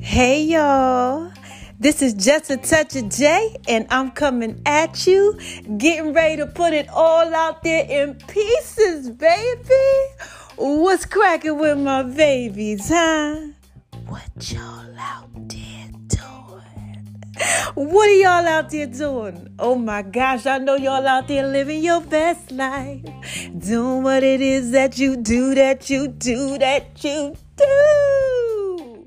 Hey y'all, this is just a touch of J, and I'm coming at you, getting ready to put it all out there in pieces, baby. What's cracking with my babies, huh? What y'all out? What are y'all out there doing? Oh my gosh, I know y'all out there living your best life, doing what it is that you do, that you do, that you do.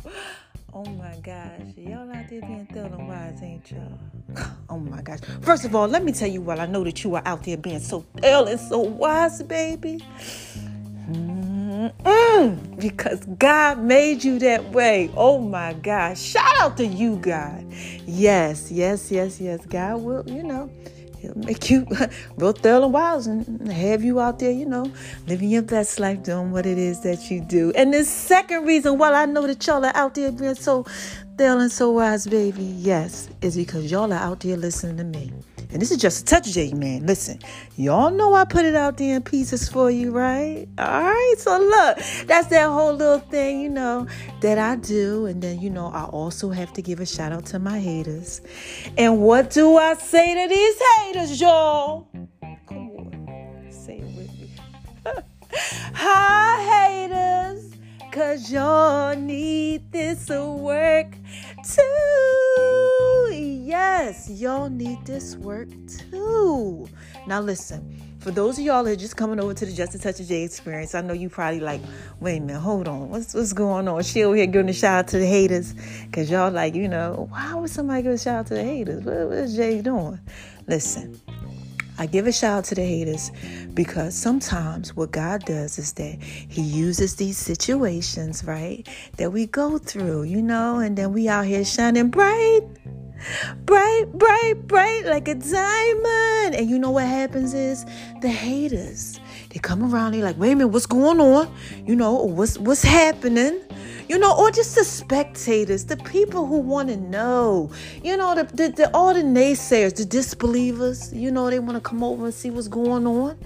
Oh my gosh, y'all out there being thorough wise, ain't y'all? Oh my gosh. First of all, let me tell you what I know that you are out there being so ill and so wise, baby. Mm-mm, because God made you that way. Oh my God. Shout out to you, God. Yes, yes, yes, yes. God will, you know, He'll make you real thorough and wise and have you out there, you know, living your best life, doing what it is that you do. And the second reason why I know that y'all are out there being so thorough and so wise, baby, yes, is because y'all are out there listening to me. And this is just a touch, J man. Listen, y'all know I put it out there in pieces for you, right? All right. So look, that's that whole little thing, you know, that I do. And then, you know, I also have to give a shout out to my haters. And what do I say to these haters, y'all? Come on, say it with me. Hi, haters, cause y'all need this to work too. Yes, y'all need this work too. Now, listen, for those of y'all that are just coming over to the Just a Touch of J experience, I know you probably like, wait a minute, hold on, what's what's going on? She over here giving a shout out to the haters, cause y'all like, you know, why would somebody give a shout out to the haters? What, what's Jay doing? Listen, I give a shout out to the haters because sometimes what God does is that He uses these situations, right, that we go through, you know, and then we out here shining bright, bright, bright, bright like a diamond. And you know what happens is the haters, they come around, they like, wait a minute, what's going on? You know, what's what's happening? you know, or just the spectators, the people who want to know, you know, the, the, the, all the naysayers, the disbelievers, you know, they want to come over and see what's going on.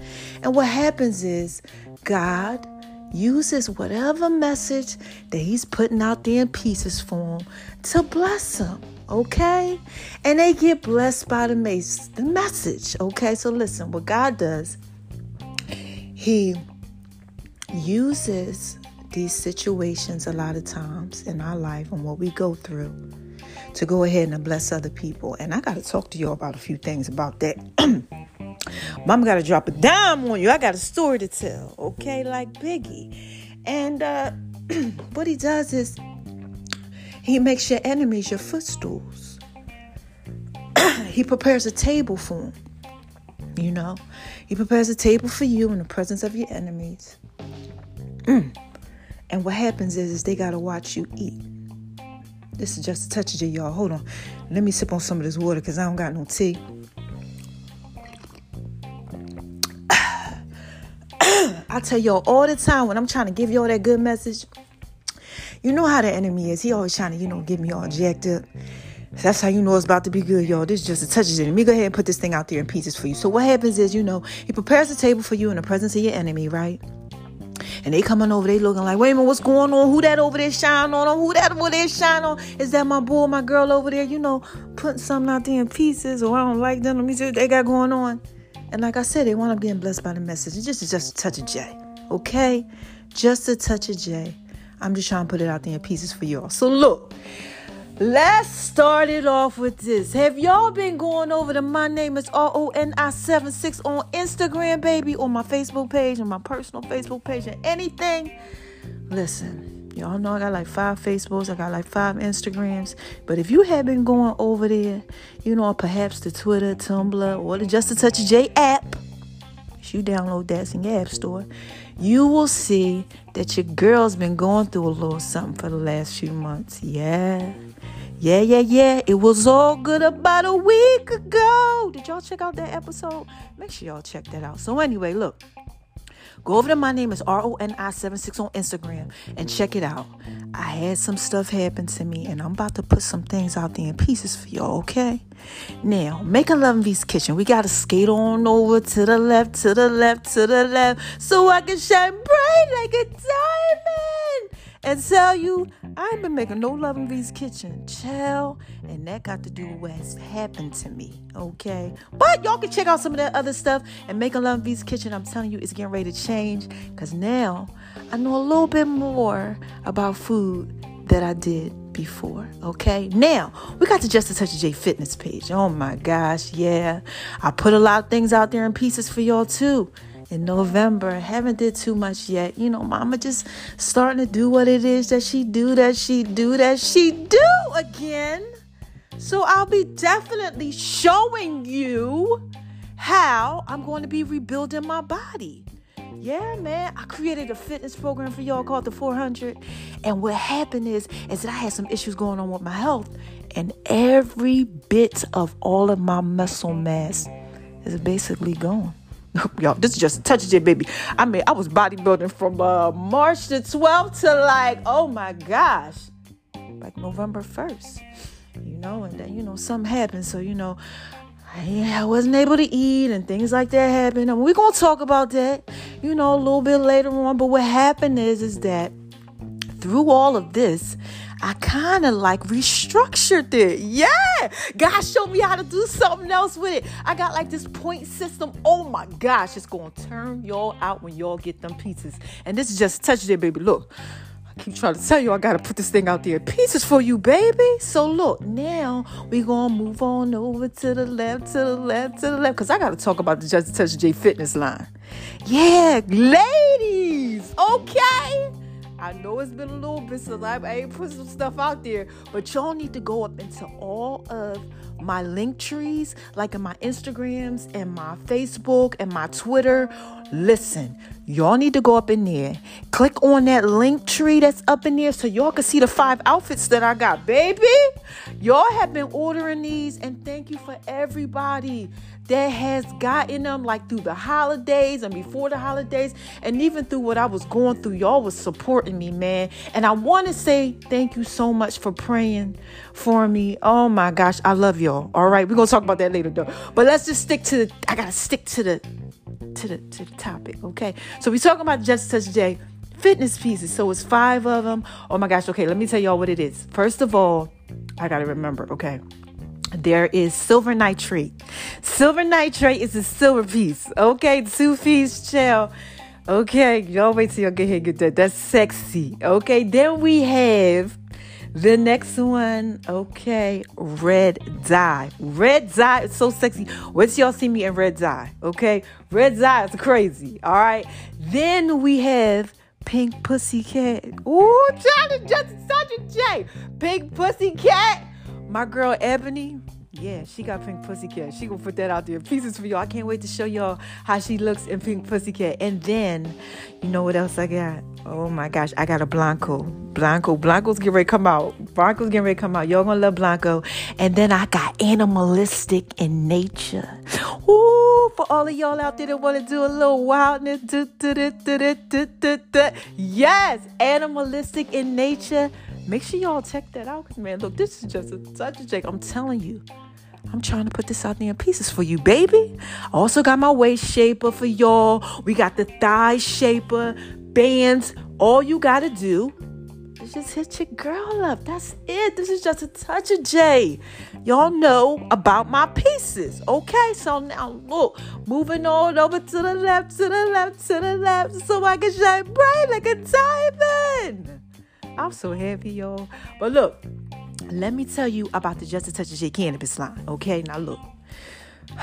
And what happens is God uses whatever message that He's putting out there in pieces for them to bless them. Okay? And they get blessed by the, mas- the message. Okay? So listen, what God does, He uses these situations a lot of times in our life and what we go through to go ahead and bless other people. And I got to talk to you about a few things about that. Mama got to drop a dime on you. I got a story to tell, okay? Like Biggie. And uh, what he does is he makes your enemies your footstools. he prepares a table for them. You know, he prepares a table for you in the presence of your enemies. Mm. And what happens is, is they gotta watch you eat. This is just a touch of y'all. Hold on. Let me sip on some of this water because I don't got no tea. I tell y'all all the time when I'm trying to give y'all that good message. You know how the enemy is. He always trying to, you know, get me all jacked up. That's how you know it's about to be good, y'all. This is just a touch of it. Let me go ahead and put this thing out there in pieces for you. So what happens is, you know, he prepares the table for you in the presence of your enemy, right? And they coming over, they looking like, wait a minute, what's going on? Who that over there shine on? Who that over there shine on? Is that my boy, my girl over there? You know, putting something out there in pieces, or I don't like them. Let me see what they got going on. And like I said, they want to getting blessed by the message. It's just, just a touch of J, okay? Just a touch of J. I'm just trying to put it out there in pieces for y'all. So look. Let's start it off with this. Have y'all been going over to my name is R O N I 76 on Instagram, baby, on my Facebook page, on my personal Facebook page, and anything? Listen, y'all know I got like five Facebooks, I got like five Instagrams. But if you have been going over there, you know, perhaps the Twitter, Tumblr, or the Just a Touch of J app, if you download that in your app store, you will see that your girl's been going through a little something for the last few months. Yeah. Yeah, yeah, yeah. It was all good about a week ago. Did y'all check out that episode? Make sure y'all check that out. So, anyway, look. Go over to my name is R O N I 76 on Instagram and check it out. I had some stuff happen to me and I'm about to put some things out there in pieces for y'all, okay? Now, make a Love V's kitchen. We gotta skate on over to the left, to the left, to the left, so I can shine bright like a diamond and tell you I ain't been making no Love in V's kitchen. Chill. And that got to do with what's happened to me. Okay. But y'all can check out some of that other stuff and make a Love in V's kitchen. I'm telling you, it's getting ready to change. Cause now I know a little bit more about food that I did before. Okay. Now we got the Just a Touch of J Fitness page. Oh my gosh. Yeah. I put a lot of things out there in pieces for y'all too in November. Haven't did too much yet. You know, mama just starting to do what it is that she do, that she do, that she do again. So I'll be definitely showing you how I'm going to be rebuilding my body. Yeah, man. I created a fitness program for y'all called the 400. And what happened is, is that I had some issues going on with my health. And every bit of all of my muscle mass is basically gone. y'all, this is just a touch of it, baby. I mean, I was bodybuilding from uh, March the 12th to like, oh my gosh, like November 1st, you know, and then, you know, something happened. So, you know, I, wasn't able to eat and things like that happened. And we're going to talk about that, you know, a little bit later on. But what happened is, is that through all of this, I kind of like restructured it. Yeah. God showed me how to do something else with it. I got like this point system. Oh my gosh, it's going to turn y'all out when y'all get them pieces. And this is just touch it, baby. Look. I keep trying to tell you I gotta put this thing out there pieces for you, baby. So look, now we gonna move on over to the left, to the left, to the left, cause I gotta talk about the Just Touch J Fitness line. Yeah, ladies, okay. I know it's been a little bit since I, ain't put some stuff out there, but y'all need to go up into all of my link trees, like in my Instagrams and my Facebook and my Twitter. Listen, y'all need to go up in there, click on that link tree that's up in there so y'all can see the five outfits that I got, baby. Y'all have been ordering these, and thank you for everybody that has gotten them like through the holidays and before the holidays and even through what I was going through. Y'all was supporting me, man. And I want to say thank you so much for praying for me. Oh my gosh, I love y'all. All right, we're gonna talk about that later though. But let's just stick to the I gotta stick to the to the to the topic, okay? So we talking about Just Touch J fitness pieces. So it's five of them. Oh my gosh, okay, let me tell y'all what it is. First of all, I gotta remember, okay there is silver nitrate. Silver nitrate is a silver piece. Okay, two piece shell. Okay, y'all wait till y'all get here get that. That's sexy. Okay, then we have the next one. Okay, red dye. Red dye is so sexy. Till y'all see me in red dye. Okay, red dye is crazy. All right, then we have pink pussy cat. Ooh, Johnny just such a J. Pink pussy cat my girl Ebony, yeah, she got pink pussycat. She gonna put that out there. Pieces for y'all. I can't wait to show y'all how she looks in pink pussycat. And then, you know what else I got? Oh my gosh, I got a Blanco. Blanco. Blanco's getting ready to come out. Blanco's getting ready to come out. Y'all gonna love Blanco. And then I got animalistic in nature. Ooh, for all of y'all out there that want to do a little wildness. Yes, animalistic in nature Make sure y'all check that out. Man, look, this is just a, touch of joke. I'm telling you. I'm trying to put this out there in pieces for you, baby. I also got my waist shaper for y'all. We got the thigh shaper, bands. All you gotta do is just hit your girl up. That's it. This is just a touch of J. Y'all know about my pieces. Okay, so now look, moving on over to the left, to the left, to the left, so I can shine bright like a diamond. I'm so happy, y'all. But look, let me tell you about the Just a Touch of J cannabis line. Okay, now look.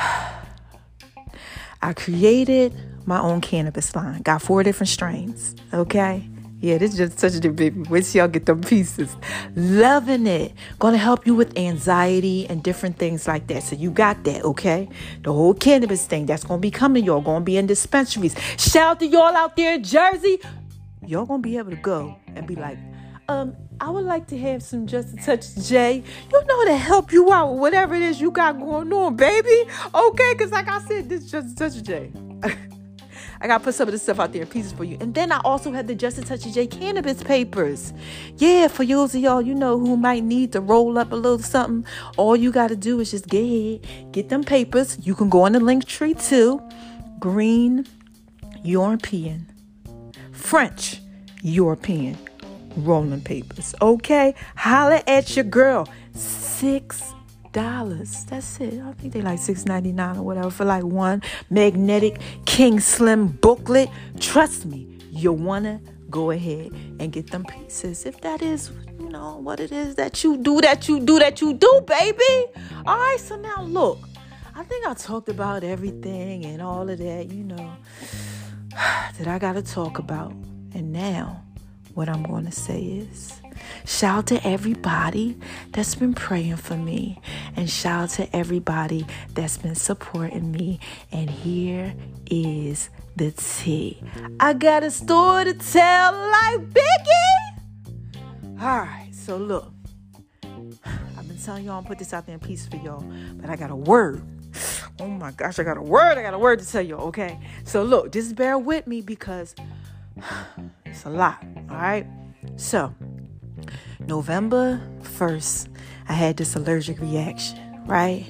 I created my own cannabis line. Got four different strains. Okay. Yeah, this is just a good baby. Till y'all get them pieces. Loving it. Gonna help you with anxiety and different things like that. So you got that, okay? The whole cannabis thing that's gonna be coming. Y'all gonna be in dispensaries. Shout out to y'all out there in Jersey. Y'all gonna be able to go and be like, um, I would like to have some Just a Touch J, you know, to help you out with whatever it is you got going on, baby. Okay, because like I said, this Just a Touch J. I gotta put some of this stuff out there in pieces for you. And then I also had the Just a Touch J cannabis papers. Yeah, for those of y'all, you know, who might need to roll up a little something, all you gotta do is just get ahead, get them papers. You can go on the link tree too. Green, European, French, European rolling papers. Okay? Holla mm, at your girl. Six dollars. That's it. I think they like six ninety nine or whatever for like one magnetic King Slim booklet. Trust me, you wanna go ahead and get them pieces if that is you know what it is that you do that you do that you do baby all right so now look i think i talked about everything and all of that you know that i gotta talk about and now what i'm gonna say is Shout out to everybody that's been praying for me. And shout out to everybody that's been supporting me. And here is the tea. I got a story to tell like Biggie. All right, so look. I've been telling y'all I'm put this out there in peace for y'all, but I got a word. Oh my gosh, I got a word. I got a word to tell y'all. okay? So look, just bear with me because it's a lot, all right? So, November 1st, I had this allergic reaction, right?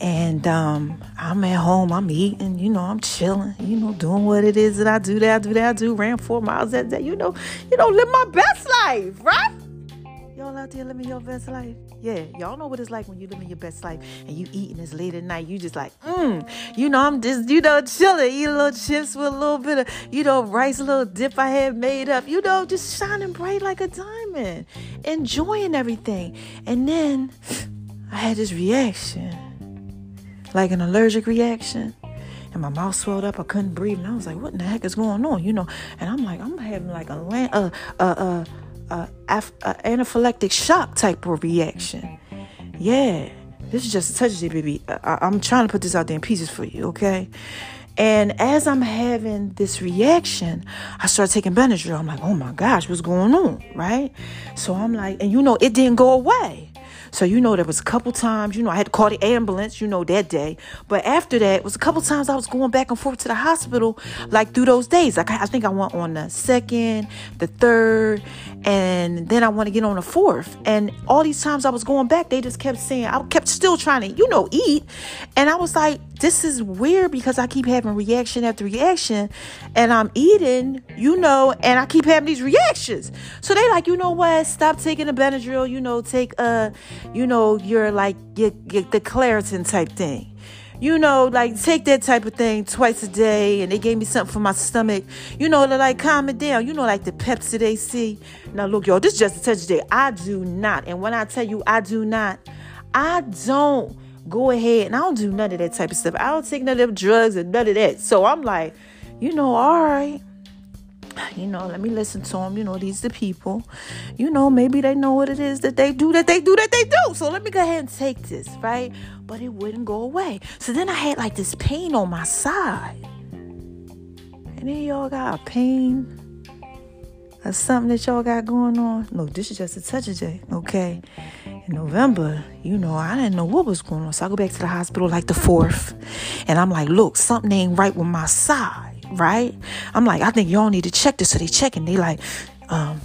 And um, I'm at home, I'm eating, you know, I'm chilling, you know, doing what it is that I do, that I do, that I do, ran four miles that day, you know, you know, live my best life, right? Y'all out there living your best life? Yeah, y'all know what it's like when you living your best life and you eating this late at night. You just like, mmm, you know, I'm just, you know, chilling, eat a little chips with a little bit of, you know, rice, a little dip I had made up, you know, just shining bright like a diamond, enjoying everything. And then I had this reaction, like an allergic reaction and my mouth swelled up. I couldn't breathe, and I was like, "What in the heck is going on?" You know. And I'm like, I'm having like a uh, uh, uh, a, a anaphylactic shock type of reaction. Yeah, this is just a touch it, baby. I, I'm trying to put this out there in pieces for you, okay? And as I'm having this reaction, I start taking Benadryl. I'm like, oh my gosh, what's going on? Right? So I'm like, and you know, it didn't go away. So, you know, there was a couple times, you know, I had to call the ambulance, you know, that day. But after that, it was a couple times I was going back and forth to the hospital, like through those days. Like, I think I went on the second, the third, and then I want to get on the fourth. And all these times I was going back, they just kept saying, I kept still trying to, you know, eat. And I was like, this is weird because I keep having reaction after reaction and I'm eating, you know, and I keep having these reactions. So they like, you know what? Stop taking the Benadryl, you know, take uh, you know, your like your, your, the Claritin type thing. You know, like take that type of thing twice a day, and they gave me something for my stomach. You know, to like calm it down. You know, like the Pepcid AC. Now look, y'all, this is just a touch day. I do not, and when I tell you I do not, I don't go ahead and I don't do none of that type of stuff. I don't take none of them drugs and none of that. So I'm like, you know, all right. You know, let me listen to them. You know, these the people. You know, maybe they know what it is that they do, that they do, that they do. So let me go ahead and take this, right? But it wouldn't go away. So then I had like this pain on my side. And then y'all got a pain or something that y'all got going on. No, this is just a touch of J, okay? In November, you know, I didn't know what was going on. So I go back to the hospital like the fourth. And I'm like, look, something ain't right with my side, right? I'm like, I think y'all need to check this. So they check and they like, um,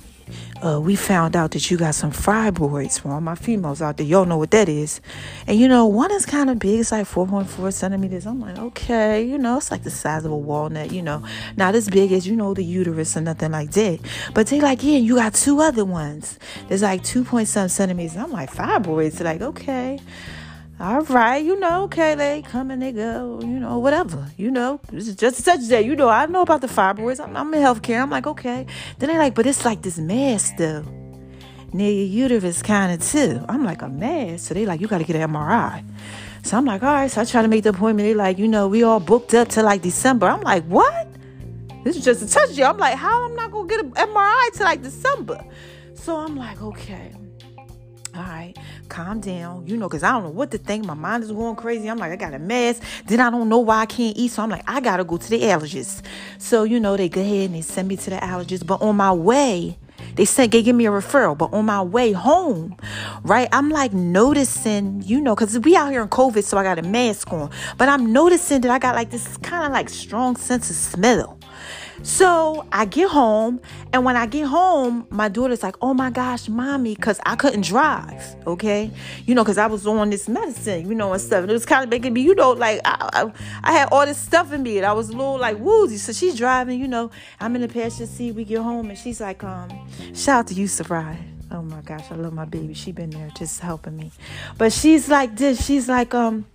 uh, we found out that you got some fibroids for all my females out there. Y'all know what that is. And you know, one is kind of big. It's like 4.4 centimeters. I'm like, okay, you know, it's like the size of a walnut, you know. Not as big as, you know, the uterus or nothing like that. But they like, yeah, you got two other ones. There's like 2.7 centimeters. I'm like, fibroids. They're like, okay all right, you know, okay, they come and they go, you know, whatever, you know, this is just such that, you know, I know about the fibroids. I'm, I'm in healthcare. I'm like, okay. Then they like, but it's like this mass though, near your uterus kind of too. I'm like, a mass. So they like, you got to get an MRI. So I'm like, all right. So I try to make the appointment. They like, you know, we all booked up to like December. I'm like, what? This is just a touch you. I'm like, how I'm not gonna get an MRI to like December? So I'm like, okay all right, calm down, you know, because I don't know what to think. My mind is going crazy. I'm like, I got a mess. Then I don't know why I can't eat. So I'm like, I got to go to the allergist. So, you know, they go ahead and they send me to the allergist. But on my way They said they give me a referral, but on my way home, right, I'm like noticing, you know, because we out here in COVID, so I got a mask on, but I'm noticing that I got like this kind of like strong sense of smell. So I get home, and when I get home, my daughter's like, "Oh my gosh, mommy," because I couldn't drive. Okay, you know, because I was on this medicine, you know, and stuff. And it was kind of making me, you know, like I, I, I, had all this stuff in me, and I was a little like woozy. So she's driving, you know. I'm in the passenger seat. We get home, and she's like, "Um, shout out to you, Sarai." Oh my gosh, I love my baby. She been there just helping me, but she's like this. She's like, um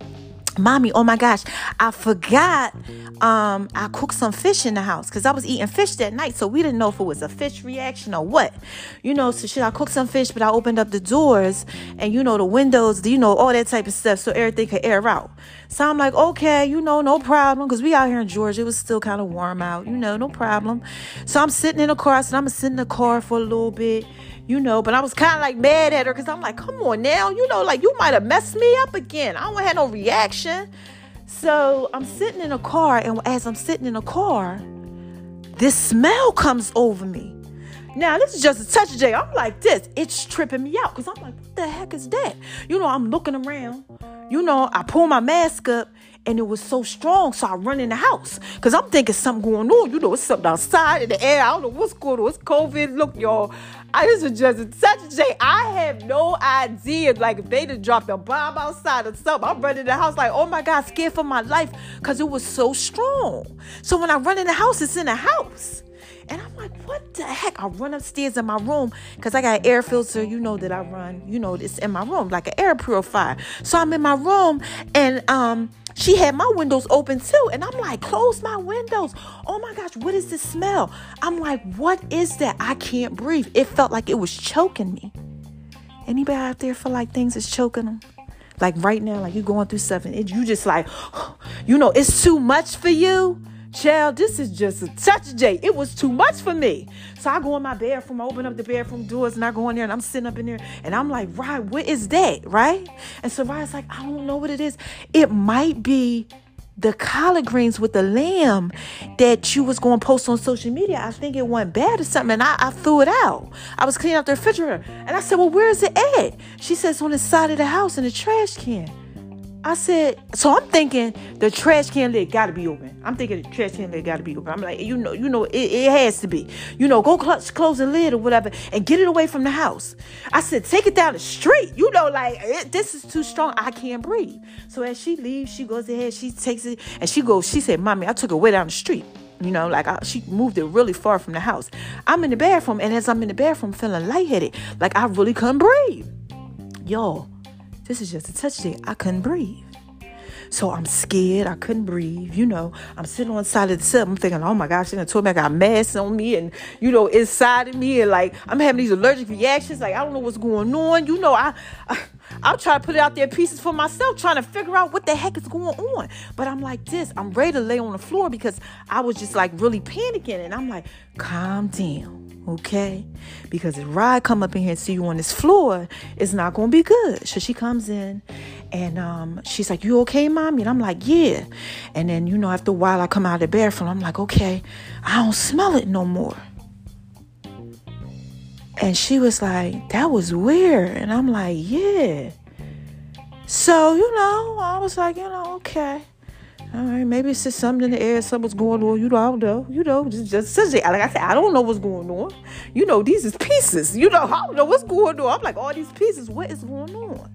Mommy, oh my gosh, I forgot um, I cooked some fish in the house because I was eating fish that night. So we didn't know if it was a fish reaction or what. You know, so should I cook some fish? But I opened up the doors and, you know, the windows, you know, all that type of stuff so everything could air out. So I'm like, okay, you know, no problem. Because we out here in Georgia, it was still kind of warm out, you know, no problem. So I'm sitting in the car. so I'm to sit in the car for a little bit you know, but I was kind of like mad at her because I'm like, come on now, you know, like you might have messed me up again. I don't have no reaction. So I'm sitting in a car, and as I'm sitting in a car, this smell comes over me. Now, this is just a touch of J. I'm like this. It's tripping me out because I'm like, what the heck is that? You know, I'm looking around. You know, I pull my mask up and it was so strong. So I run in the house because I'm thinking something going on. You know, it's something outside in the air. I don't know what's going on. It's COVID. Look, y'all. I just was just such a day. I have no idea. Like if they just dropped a bomb outside or something, I'm running in the house like, oh my God, scared for my life because it was so strong. So when I run in the house, it's in the house. And I'm like, what the heck? I run upstairs in my room because I got an air filter, you know, that I run, you know, it's in my room, like an air purifier. So I'm in my room and um she had my windows open too. And I'm like, close my windows. Oh my gosh, what is this smell? I'm like, what is that? I can't breathe. It felt like it was choking me. Anybody out there feel like things is choking them? Like right now, like you're going through something, it, you just like, you know, it's too much for you. Child, this is just a touch J. It was too much for me. So I go in my bathroom, I open up the bathroom doors, and I go in there and I'm sitting up in there and I'm like, right, what is that? Right? And so Ryan's like, I don't know what it is. It might be the collard greens with the lamb that you was going to post on social media. I think it went bad or something, and I, I threw it out. I was cleaning up the refrigerator, and I said, "Well, where is it at?" She says, "On the side of the house in the trash can." I said, so I'm thinking the trash can lid got to be open. I'm thinking the trash can lid got to be open. I'm like, you know, you know, it, it has to be. You know, go cl- close the lid or whatever and get it away from the house. I said, take it down the street. You know, like it, this is too strong. I can't breathe. So as she leaves, she goes ahead, she takes it, and she goes. She said, "Mommy, I took it way down the street." You know, like I, she moved it really far from the house. I'm in the bathroom, and as I'm in the bathroom, feeling lightheaded, like I really couldn't breathe. Y'all, this is just a touch day. I couldn't breathe. So I'm scared. I couldn't breathe. You know, I'm sitting on the side of the cell. I'm thinking, oh my gosh, she done told me I got masks on me and, you know, inside of me. And like, I'm having these allergic reactions. Like, I don't know what's going on. You know, I, I I'm trying to put it out there pieces for myself, trying to figure out what the heck is going on. But I'm like this. I'm ready to lay on the floor because I was just like really panicking. And I'm like, calm down okay? Because if Rod come up in here and see you on this floor, it's not gonna be good. So she comes in and um, she's like, You okay, mommy? And I'm like, Yeah. And then, you know, after a while I come out of the bathroom, I'm like, okay, I don't smell it no more. And she was like, That was weird. And I'm like, Yeah. So, you know, I was like, you know, okay. All right, maybe it's just something in the air, something's going on. You don't know. You know, just just like I said, I don't know what's going on. You know, these is pieces. You know, I don't know what's going on. I'm like, all these pieces, what is going on?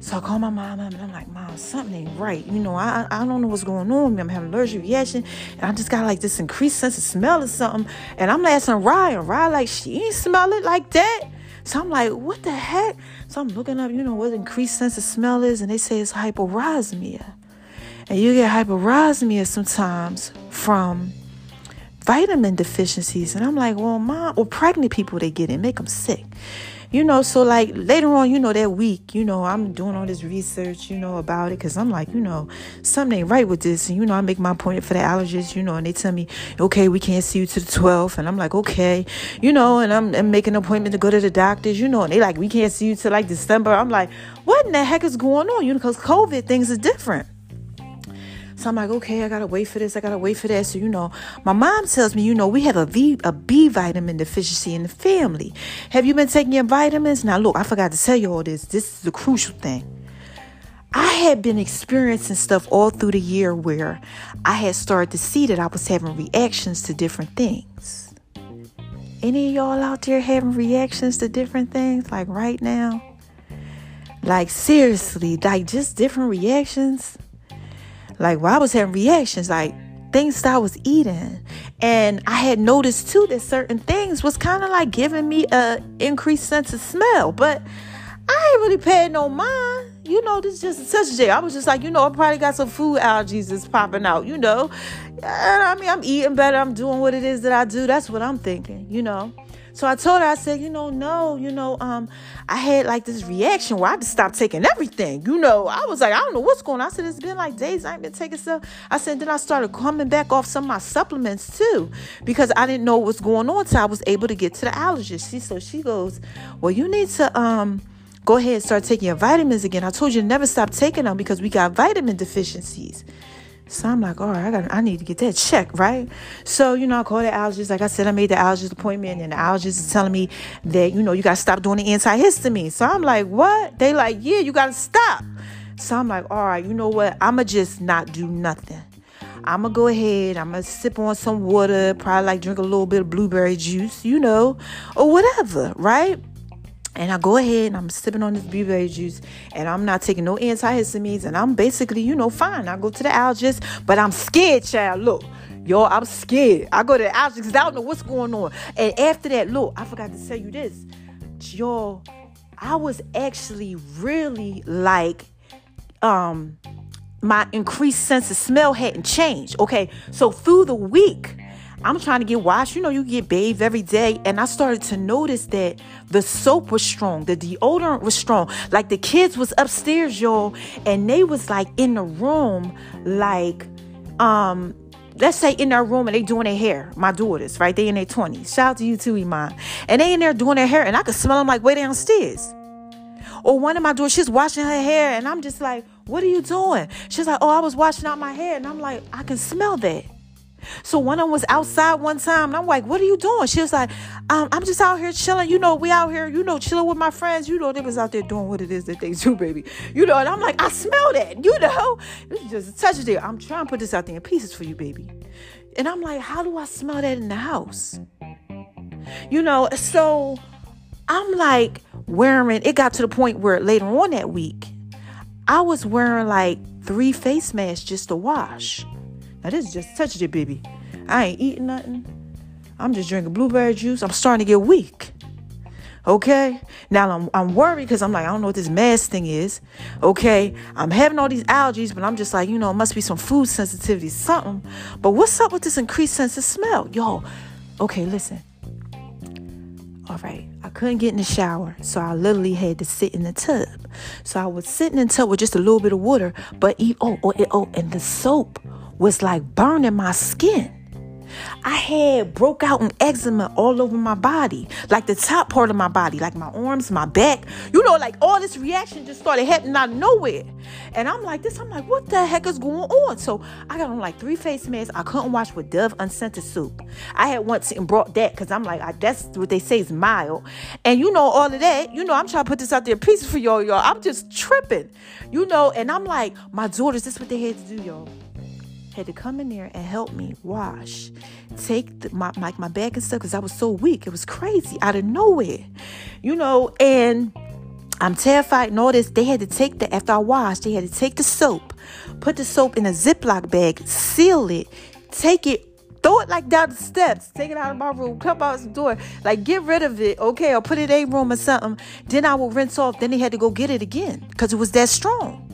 So I call my mom and I'm like, Mom, something ain't right. You know, I I don't know what's going on. I'm having allergic reaction, and I just got like this increased sense of smell or something. And I'm asking Ryan, Ryan, like she ain't smell it like that. So I'm like, what the heck? So I'm looking up, you know, what increased sense of smell is, and they say it's hyperosmia. And you get hyperosmia sometimes from vitamin deficiencies. And I'm like, well, mom, or pregnant people, they get it, make them sick. You know, so like later on, you know, that week, you know, I'm doing all this research, you know, about it because I'm like, you know, something ain't right with this. And, you know, I make my appointment for the allergist, you know, and they tell me, okay, we can't see you to the 12th. And I'm like, okay, you know, and I'm, I'm making an appointment to go to the doctors, you know, and they like, we can't see you till like December. I'm like, what in the heck is going on? You know, because COVID things are different. So I'm like, okay, I gotta wait for this, I gotta wait for that. So, you know, my mom tells me, you know, we have a V a B vitamin deficiency in the family. Have you been taking your vitamins? Now look, I forgot to tell you all this. This is the crucial thing. I had been experiencing stuff all through the year where I had started to see that I was having reactions to different things. Any of y'all out there having reactions to different things like right now? Like seriously, like just different reactions. Like while I was having reactions, like things that I was eating. And I had noticed too that certain things was kind of like giving me a increased sense of smell. But I ain't really paying no mind. You know, this is just such a day. I was just like, you know, I probably got some food allergies that's popping out, you know. And I mean, I'm eating better. I'm doing what it is that I do. That's what I'm thinking, you know. So I told her, I said, you know, no, you know, um, I had like this reaction where I just stopped taking everything. You know, I was like, I don't know what's going on. I said, it's been like days I ain't been taking stuff. I said, then I started coming back off some of my supplements too, because I didn't know what's going on. So I was able to get to the allergist. She so she goes, Well, you need to um go ahead and start taking your vitamins again. I told you to never stop taking them because we got vitamin deficiencies. So I'm like, all right, I got, I need to get that checked, right? So you know, I called the allergist. Like I said, I made the allergist appointment, and the allergist is telling me that you know you got to stop doing the antihistamine. So I'm like, what? They like, yeah, you got to stop. So I'm like, all right, you know what? I'ma just not do nothing. I'm gonna go ahead. I'm gonna sip on some water, probably like drink a little bit of blueberry juice, you know, or whatever, right? And I go ahead and I'm sipping on this blueberry juice and I'm not taking no antihistamines and I'm basically, you know, fine. I go to the allergist, but I'm scared, child. Look, yo, I'm scared. I go to the allergist because I don't know what's going on. And after that, look, I forgot to tell you this. Yo, I was actually really like, um, my increased sense of smell hadn't changed. Okay, so through the week, I'm trying to get washed. You know, you get bathed every day. And I started to notice that the soap was strong, the deodorant was strong. Like the kids was upstairs, y'all, and they was like in the room, like, um, let's say in their room and they doing their hair. My daughters, right? They in their 20s. Shout out to you too, Iman. And they in there doing their hair, and I could smell them like way downstairs. Or one of my daughters, she's washing her hair, and I'm just like, what are you doing? She's like, oh, I was washing out my hair. And I'm like, I can smell that. So one of them was outside one time, and I'm like, "What are you doing?" She was like, um, "I'm just out here chilling. You know, we out here, you know, chilling with my friends. You know, they was out there doing what it is that they do, baby. You know." And I'm like, "I smell that. You know, it's just a touch of it. I'm trying to put this out there in pieces for you, baby." And I'm like, "How do I smell that in the house?" You know, so I'm like wearing. It got to the point where later on that week, I was wearing like three face masks just to wash. Now this is just touched it, baby. I ain't eating nothing. I'm just drinking blueberry juice. I'm starting to get weak. Okay. Now I'm I'm worried because I'm like, I don't know what this mask thing is. Okay. I'm having all these allergies, but I'm just like, you know, it must be some food sensitivity, something. But what's up with this increased sense of smell? Yo, okay, listen. All right. I couldn't get in the shower, so I literally had to sit in the tub. So I was sitting in the tub with just a little bit of water, but eat, oh, oh, oh, and the soap was like burning my skin. I had broke out in eczema all over my body, like the top part of my body, like my arms, my back. You know, like all this reaction just started happening out of nowhere. And I'm like, this, I'm like, what the heck is going on? So I got on like three face masks. I couldn't wash with Dove unscented soap. I had once and brought that because I'm like, I, that's what they say is mild. And you know, all of that, you know, I'm trying to put this out there pieces for y'all, y'all. I'm just tripping, you know, and I'm like, my daughters, this is what they had to do, y'all had to come in there and help me wash, take the, my like my bag and stuff because I was so weak. It was crazy out of nowhere, you know. And I'm terrified. And all this, they had to take the after I washed, they had to take the soap, put the soap in a Ziploc bag, seal it, take it throw it like down the steps, take it out of my room, come out the door, like get rid of it, okay, or put it in a room or something. Then I will rinse off. Then they had to go get it again because it was that strong.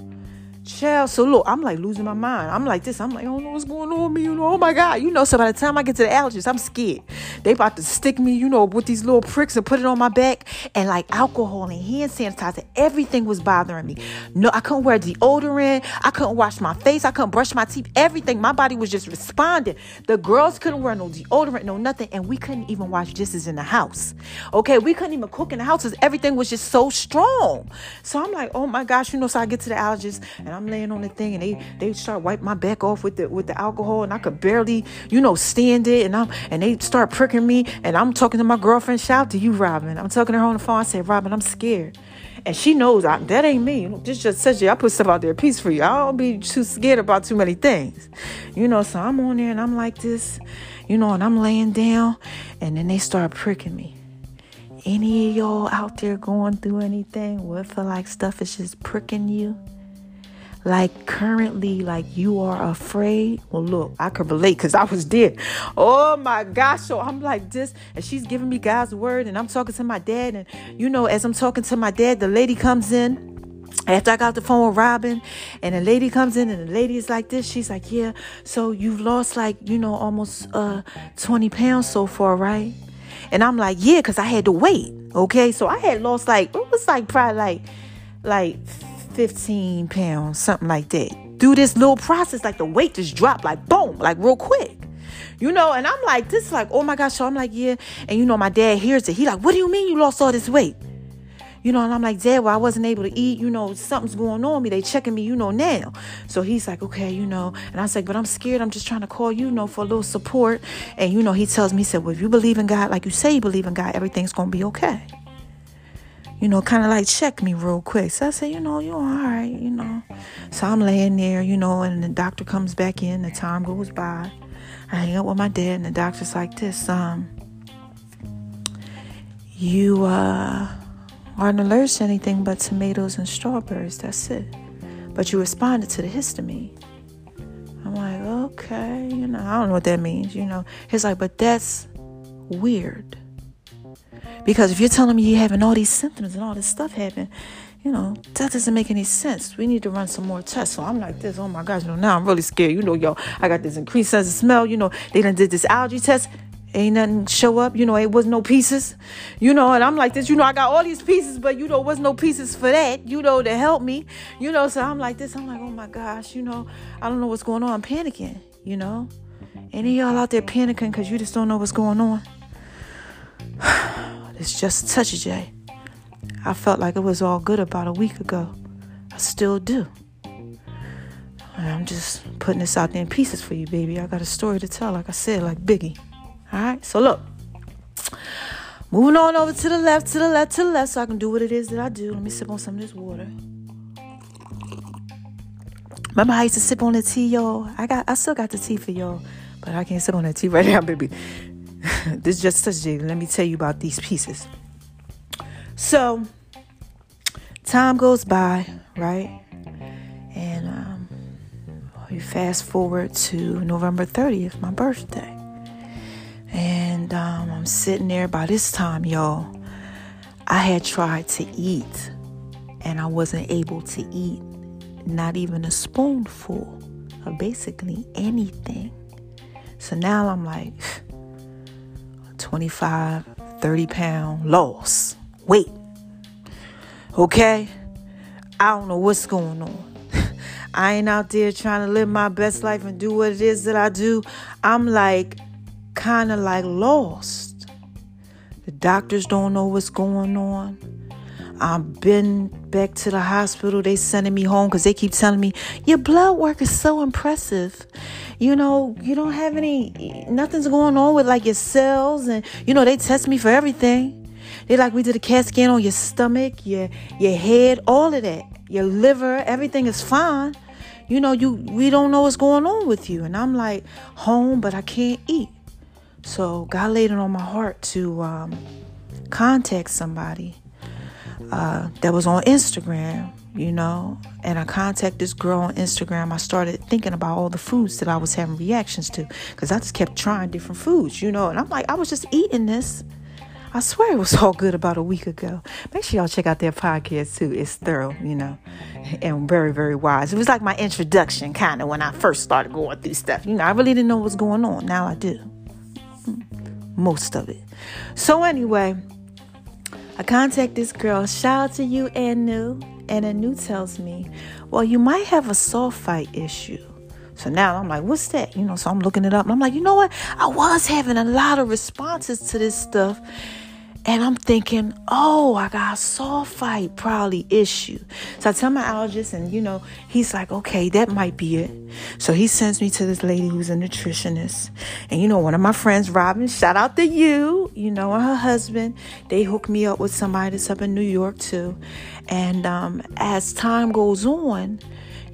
Child, so look, I'm like losing my mind. I'm like this. I'm like, I don't know what's going on with me. You know, oh my God. You know, so by the time I get to the allergist, I'm scared. They about to stick me, you know, with these little pricks and put it on my back. And like alcohol and hand sanitizer, everything was bothering me. No, I couldn't wear deodorant. I couldn't wash my face. I couldn't brush my teeth. Everything. My body was just responding. The girls couldn't wear no deodorant, no nothing. And we couldn't even wash dishes in the house. Okay, we couldn't even cook in the house because everything was just so strong. So I'm like, oh my gosh, you know, so I get to the allergist and I'm laying on the thing and they they start wipe my back off with the with the alcohol and I could barely, you know, stand it and I'm and they start pricking me and I'm talking to my girlfriend, shout to you, Robin. I'm talking to her on the phone. I said, Robin, I'm scared. And she knows I, that ain't me. This just says you. I put stuff out there, peace for you. I don't be too scared about too many things. You know, so I'm on there and I'm like this, you know, and I'm laying down and then they start pricking me any of y'all out there going through anything what feel like stuff is just pricking you? Like currently, like you are afraid. Well, look, I could relate because I was there. Oh my gosh. So I'm like this, and she's giving me God's word, and I'm talking to my dad. And you know, as I'm talking to my dad, the lady comes in after I got the phone with Robin, and a lady comes in, and the lady is like this. She's like, "Yeah, so you've lost like you know almost uh 20 pounds so far, right?" And I'm like, yeah, because I had to wait. Okay. So I had lost like, it was like probably like, like 15 pounds, something like that. Through this little process, like the weight just dropped, like boom, like real quick. You know, and I'm like, this is like, oh my gosh. So I'm like, yeah. And you know, my dad hears it. He like, what do you mean you lost all this weight? You know, and I'm like, Dad, well, I wasn't able to eat. You know, something's going on me. They checking me, you know, now. So he's like, okay, you know. And I was like, but I'm scared. I'm just trying to call you, you know, for a little support. And, you know, he tells me, he said, well, if you believe in God, like you say you believe in God, everything's going to be okay. You know, kind of like check me real quick. So I said, you know, you're all right, you know. So I'm laying there, you know, and the doctor comes back in. The time goes by. I hang up with my dad, and the doctor's like this, um, you, uh, aren't allergic to anything but tomatoes and strawberries. That's it. But you responded to the histamine. I'm like, okay, you know, I don't know what that means, you know. He's like, but that's weird. Because if you're telling me you're having all these symptoms and all this stuff happen, you know, that doesn't make any sense. We need to run some more tests. So I'm like this, oh my gosh, you know, now I'm really scared. You know, yo, I got this increased sense of smell. You know, they done did this allergy test ain't nothing show up. You know, it was no pieces. You know, and I'm like this. You know, I got all these pieces, but you know, was no pieces for that. You know, to help me. You know, so I'm like this. I'm like, oh my gosh. You know, I don't know what's going on. I'm panicking. You know, any y'all out there panicking because you just don't know what's going on? it's just touch Jay. I felt like it was all good about a week ago. I still do. I'm just putting this out there in pieces for you, baby. I got a story to tell, like I said, like Biggie. All right, so look, moving on over to the left, to the left, to the left, so I can do what it is that I do. Let me sip on some of this water. Remember I used to sip on the tea, y'all? I got, I still got the tea for y'all, but I can't sip on that tea right now, baby. this just such a. Let me tell you about these pieces. So, time goes by, right? And um, we fast forward to November 30th, my birthday. And um, I'm sitting there by this time, y'all. I had tried to eat and I wasn't able to eat not even a spoonful of basically anything. So now I'm like 25, 30 pound loss. Wait. Okay? I don't know what's going on. I ain't out there trying to live my best life and do what it is that I do. I'm like kind of like lost. The doctors don't know what's going on. I've been back to the hospital. They sending me home because they keep telling me your blood work is so impressive. You know, you don't have any, nothing's going on with like your cells, and you know they test me for everything. They like we did a CAT scan on your stomach, your your head, all of that, your liver, everything is fine. You know, you we don't know what's going on with you, and I'm like home, but I can't eat. So God laid it on my heart to um, contact somebody uh, that was on Instagram, you know, and I contacted this girl on Instagram. I started thinking about all the foods that I was having reactions to because I just kept trying different foods, you know, and I'm like, I was just eating this. I swear it was all good about a week ago. Make sure y'all check out their podcast too. It's thorough, you know, and very, very wise. It was like my introduction kind of when I first started going through stuff. You know, I really didn't know what was going on. Now I do most of it. So anyway, I contact this girl. Shout out to you, Anu. And Anu tells me, well, you might have a sulfite issue. So now I'm like, what's that? You know, so I'm looking it up. And I'm like, you know what? I was having a lot of responses to this stuff. And I'm thinking, oh, I got a sulfite probably issue. So I tell my allergist, and you know, he's like, okay, that might be it. So he sends me to this lady who's a nutritionist. And you know, one of my friends, Robin, shout out to you, you know, and her husband, they hooked me up with somebody that's up in New York too. And um, as time goes on,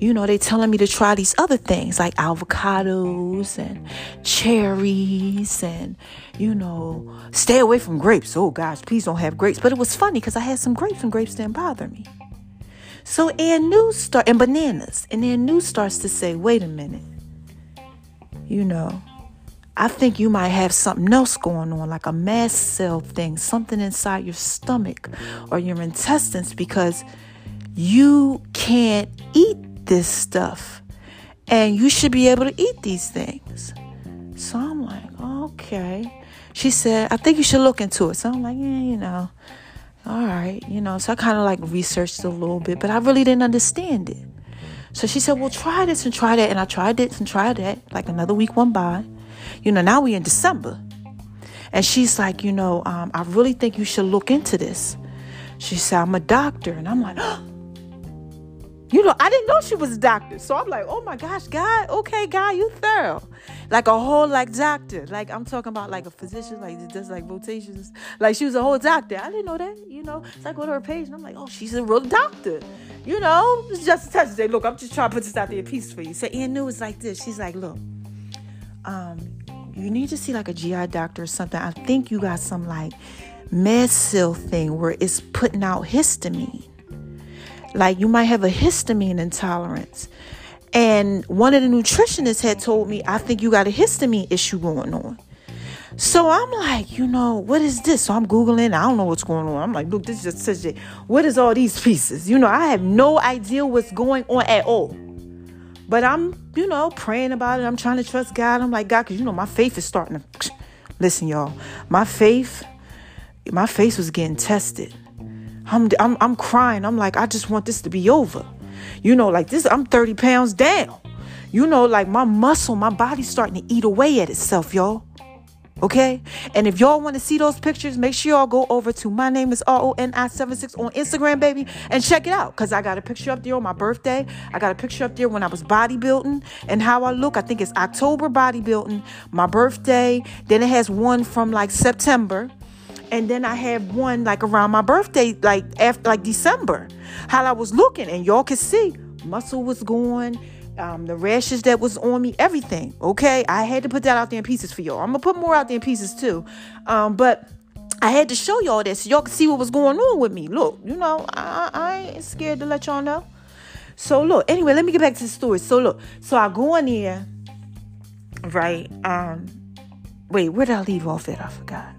you know, they telling me to try these other things like avocados and cherries and, you know, stay away from grapes. Oh gosh, please don't have grapes. But it was funny because I had some grapes and grapes didn't bother me. So Anu start and bananas. And Anu starts to say, wait a minute. You know, I think you might have something else going on, like a mast cell thing, something inside your stomach or your intestines, because you can't eat this stuff. And you should be able to eat these things. So I'm like, okay. She said, I think you should look into it. So I'm like, yeah, you know, all right, you know. So I kind of like researched a little bit, but I really didn't understand it. So she said, well, try this and try that. And I tried this and tried that. Like another week went by. You know, now we're in December. And she's like, you know, um, I really think you should look into this. She said, I'm a doctor. And I'm like, oh, you know, I didn't know she was a doctor. So I'm like, oh my gosh, guy, okay, guy, you thorough. Like a whole like doctor. Like I'm talking about like a physician, like does like rotations. Like she was a whole doctor. I didn't know that, you know. So I go to her page and I'm like, oh, she's a real doctor. You know, it's just a touch. Say, look, I'm just trying to put this out there piece for you. So Anu it's like this. She's like, look, um, you need to see like a GI doctor or something. I think you got some like med thing where it's putting out histamine. Like you might have a histamine intolerance. And one of the nutritionists had told me, I think you got a histamine issue going on. So I'm like, you know, what is this? So I'm Googling. I don't know what's going on. I'm like, look, this is just such a, what is all these pieces? You know, I have no idea what's going on at all. But I'm, you know, praying about it. I'm trying to trust God. I'm like, God, because, you know, my faith is starting to, listen, y'all, my faith, my faith was getting tested. I'm, I'm, I'm crying. I'm like, I just want this to be over. You know, like this, I'm 30 pounds down. You know, like my muscle, my body's starting to eat away at itself, y'all. Okay? And if y'all want to see those pictures, make sure y'all go over to my name is R-O-N-I-76 on Instagram, baby, and check it out. Cause I got a picture up there on my birthday. I got a picture up there when I was bodybuilding and how I look. I think it's October bodybuilding, my birthday. Then it has one from like September and then I had one like around my birthday, like after like December, how I was looking, and y'all could see muscle was going, um, the rashes that was on me, everything. Okay, I had to put that out there in pieces for y'all. I'm gonna put more out there in pieces too, um, but. I had to show y'all this so y'all could see what was going on with me. Look, you know, I, I ain't scared to let y'all know. So look, anyway, let me get back to the story. So look, so I go in there, right? Um, wait, where did I leave off at? I forgot.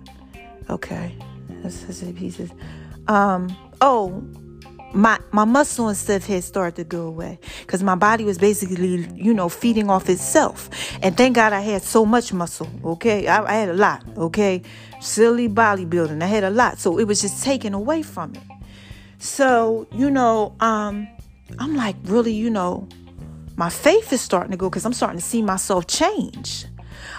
Okay, that's, that's pieces. Um, oh, my my muscle and stuff had started to go away because my body was basically, you know, feeding off itself. And thank God I had so much muscle. Okay, I, I had a lot. Okay, silly bodybuilding, I had a lot, so it was just taken away from it. So you know, um, I'm like really, you know, my faith is starting to go because I'm starting to see myself change.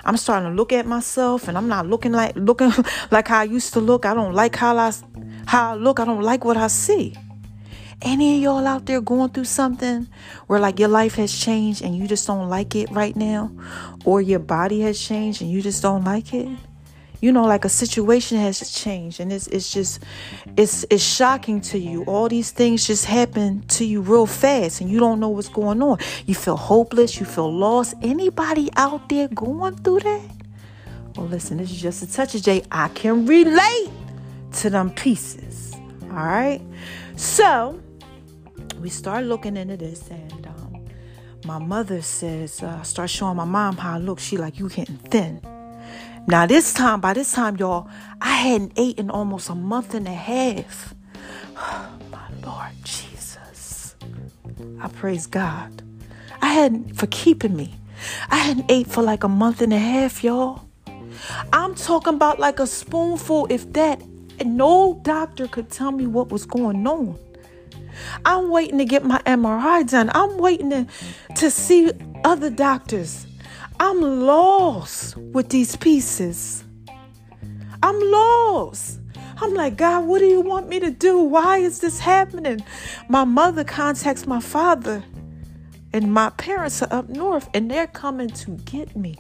I'm starting to look at myself and I'm not looking like looking like how I used to look. I don't like how I how I look. I don't like what I see. Any of y'all out there going through something where like your life has changed and you just don't like it right now, or your body has changed and you just don't like it? You know like a situation has changed and it's it's just it's it's shocking to you. All these things just happen to you real fast and you don't know what's going on. You feel hopeless you feel lost. Anybody out there going through that? Well listen this is just a touch of j. I can relate to them pieces all right? So we start looking into this and um, my mother says uh, start showing my mom how i look. She like you getting thin now, this time, by this time, y'all, I hadn't eaten almost a month and a half. my Lord Jesus. I praise God. I hadn't, for keeping me. I hadn't ate for like a month and a half, y'all. I'm talking about like a spoonful, if that. And no doctor could tell me what was going on. I'm waiting to get my MRI done. I'm waiting to, to see other doctors. I'm lost with these pieces. I'm lost. I'm like, God, what do you want me to do? Why is this happening? My mother contacts my father, and my parents are up north, and they're coming to get me,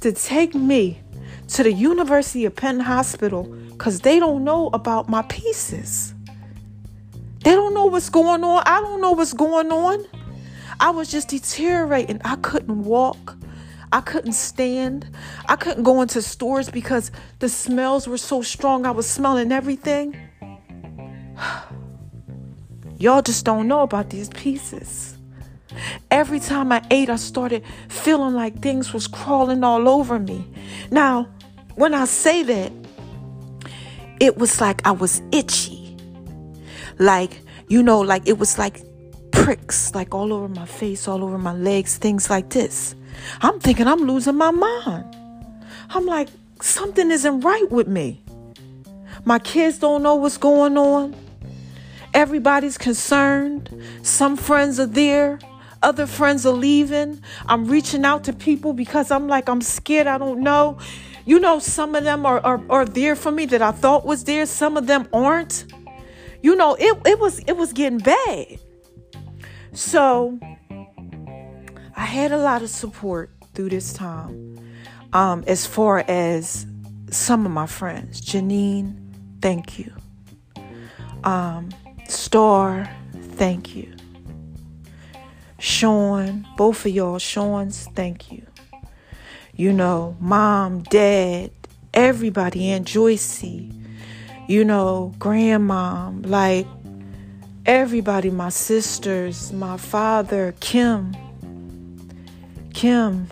to take me to the University of Penn Hospital because they don't know about my pieces. They don't know what's going on. I don't know what's going on. I was just deteriorating. I couldn't walk. I couldn't stand. I couldn't go into stores because the smells were so strong. I was smelling everything. Y'all just don't know about these pieces. Every time I ate, I started feeling like things was crawling all over me. Now, when I say that, it was like I was itchy. Like, you know, like it was like pricks, like all over my face, all over my legs, things like this. I'm thinking I'm losing my mind. I'm like, something isn't right with me. My kids don't know what's going on. Everybody's concerned. Some friends are there. Other friends are leaving. I'm reaching out to people because I'm like, I'm scared. I don't know. You know, some of them are, are, are there for me that I thought was there. Some of them aren't. You know, it, it was it was getting bad. So I had a lot of support through this time. Um, as far as some of my friends, Janine, thank you. Um, Star, thank you. Sean, both of y'all, Sean's, thank you. You know, mom, dad, everybody, Aunt Joycey, you know, grandmom, like everybody, my sisters, my father, Kim, Kim,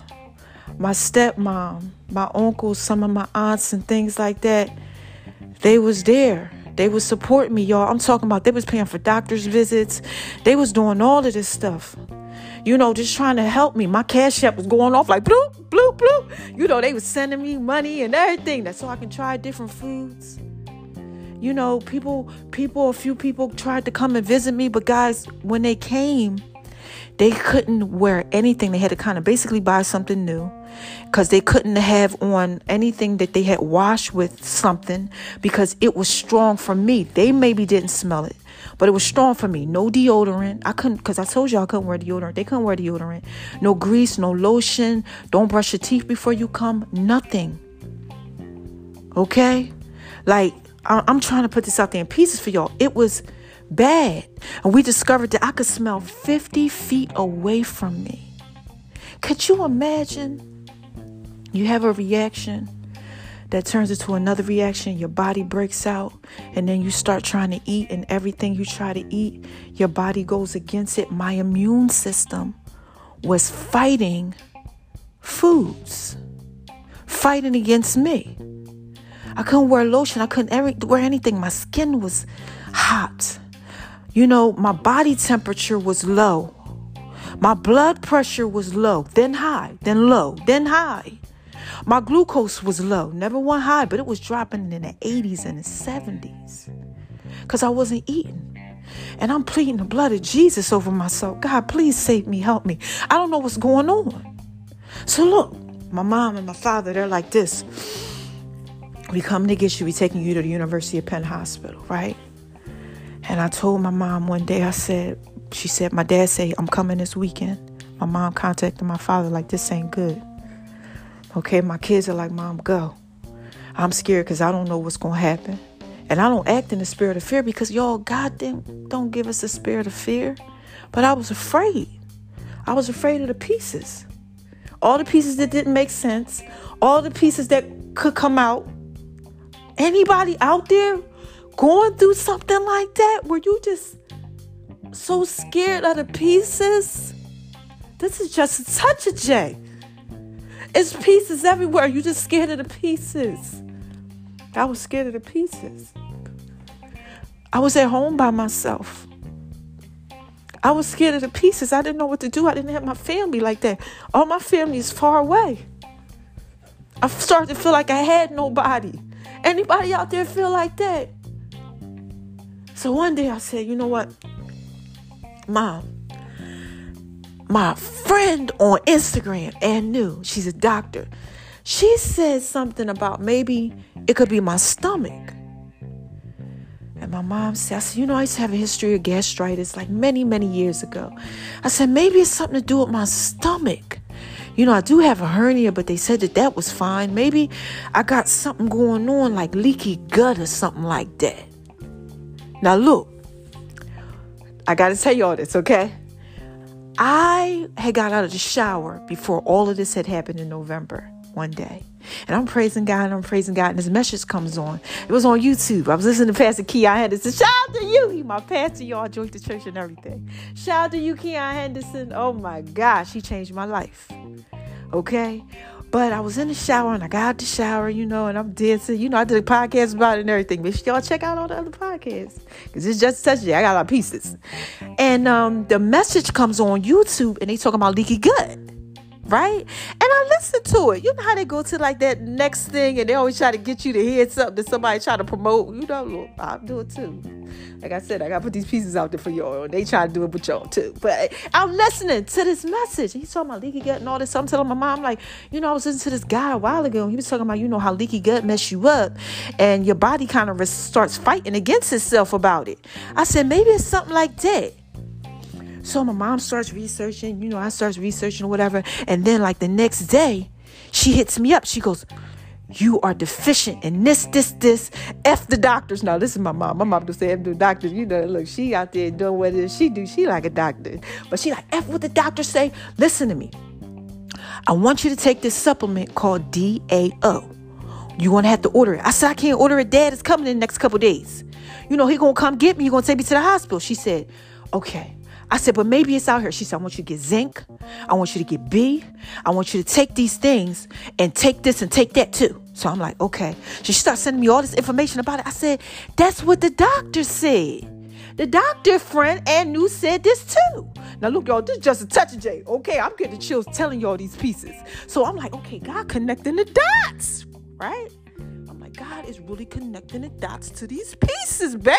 my stepmom, my uncles, some of my aunts and things like that, they was there. They was supporting me, y'all. I'm talking about they was paying for doctor's visits. They was doing all of this stuff. You know, just trying to help me. My cash app was going off like bloop, bloop, bloop. You know, they was sending me money and everything. That's so I can try different foods. You know, people, people, a few people tried to come and visit me, but guys, when they came, they couldn't wear anything. They had to kind of basically buy something new because they couldn't have on anything that they had washed with something because it was strong for me. They maybe didn't smell it, but it was strong for me. No deodorant. I couldn't because I told y'all I couldn't wear deodorant. They couldn't wear deodorant. No grease, no lotion. Don't brush your teeth before you come. Nothing. Okay? Like, I'm trying to put this out there in pieces for y'all. It was bad. And we discovered that I could smell 50 feet away from me. Could you imagine? You have a reaction that turns into another reaction. Your body breaks out, and then you start trying to eat, and everything you try to eat, your body goes against it. My immune system was fighting foods, fighting against me. I couldn't wear lotion. I couldn't wear anything. My skin was hot. You know, my body temperature was low. My blood pressure was low, then high, then low, then high. My glucose was low, never went high, but it was dropping in the 80s and the 70s because I wasn't eating. And I'm pleading the blood of Jesus over myself. God, please save me, help me. I don't know what's going on. So look, my mom and my father, they're like this. We come to get you, We're taking you to the University of Penn Hospital, right? And I told my mom one day, I said, she said, my dad said, I'm coming this weekend. My mom contacted my father, like, this ain't good. Okay, my kids are like, Mom, go. I'm scared because I don't know what's going to happen. And I don't act in the spirit of fear because y'all, God didn't, don't give us the spirit of fear. But I was afraid. I was afraid of the pieces. All the pieces that didn't make sense, all the pieces that could come out. Anybody out there going through something like that where you just so scared of the pieces? This is just a J. It's pieces everywhere. You just scared of the pieces. I was scared of the pieces. I was at home by myself. I was scared of the pieces. I didn't know what to do. I didn't have my family like that. All my family is far away. I started to feel like I had nobody. Anybody out there feel like that? So one day I said, you know what? Mom, my friend on Instagram Anu, she's a doctor. She said something about maybe it could be my stomach. And my mom said, I said, you know, I used to have a history of gastritis like many, many years ago. I said, maybe it's something to do with my stomach. You know, I do have a hernia, but they said that that was fine. Maybe I got something going on like leaky gut or something like that. Now, look, I got to tell you all this, okay? I had got out of the shower before all of this had happened in November one day. And I'm praising God and I'm praising God. And this message comes on. It was on YouTube. I was listening to Pastor Keion Henderson. Shout out to you. He my pastor. Y'all joined the church and everything. Shout out to you, Keion Henderson. Oh my gosh, he changed my life. Okay? But I was in the shower and I got out the shower, you know, and I'm dancing. You know, I did a podcast about it and everything. But y'all check out all the other podcasts. Because it's just such I got a lot of pieces. And um, the message comes on YouTube and they talking about leaky gut right? And I listen to it. You know how they go to like that next thing and they always try to get you to hear something that somebody try to promote. You know, look, I'll do it too. Like I said, I gotta put these pieces out there for y'all. They try to do it with y'all too. But I'm listening to this message. He's talking about leaky gut and all this. So I'm telling my mom, like, you know, I was listening to this guy a while ago. He was talking about, you know, how leaky gut mess you up and your body kind of starts fighting against itself about it. I said, maybe it's something like that. So my mom starts researching, you know, I starts researching or whatever. And then like the next day, she hits me up. She goes, you are deficient in this, this, this. F the doctors. Now, this is my mom. My mom just say F the doctors. You know, look, she out there doing what it is she do. She like a doctor. But she like, F what the doctors say. Listen to me. I want you to take this supplement called DAO. You want to have to order it. I said, I can't order it. Dad is coming in the next couple days. You know, he to come get me. He to take me to the hospital. She said, okay. I said, but maybe it's out here. She said, I want you to get zinc. I want you to get B. I want you to take these things and take this and take that too. So I'm like, okay. So she starts sending me all this information about it. I said, that's what the doctor said. The doctor friend Anu said this too. Now look, y'all, this is just a touch of J. Okay, I'm getting chills telling y'all these pieces. So I'm like, okay, God connecting the dots, right? God is really connecting the dots to these pieces, baby.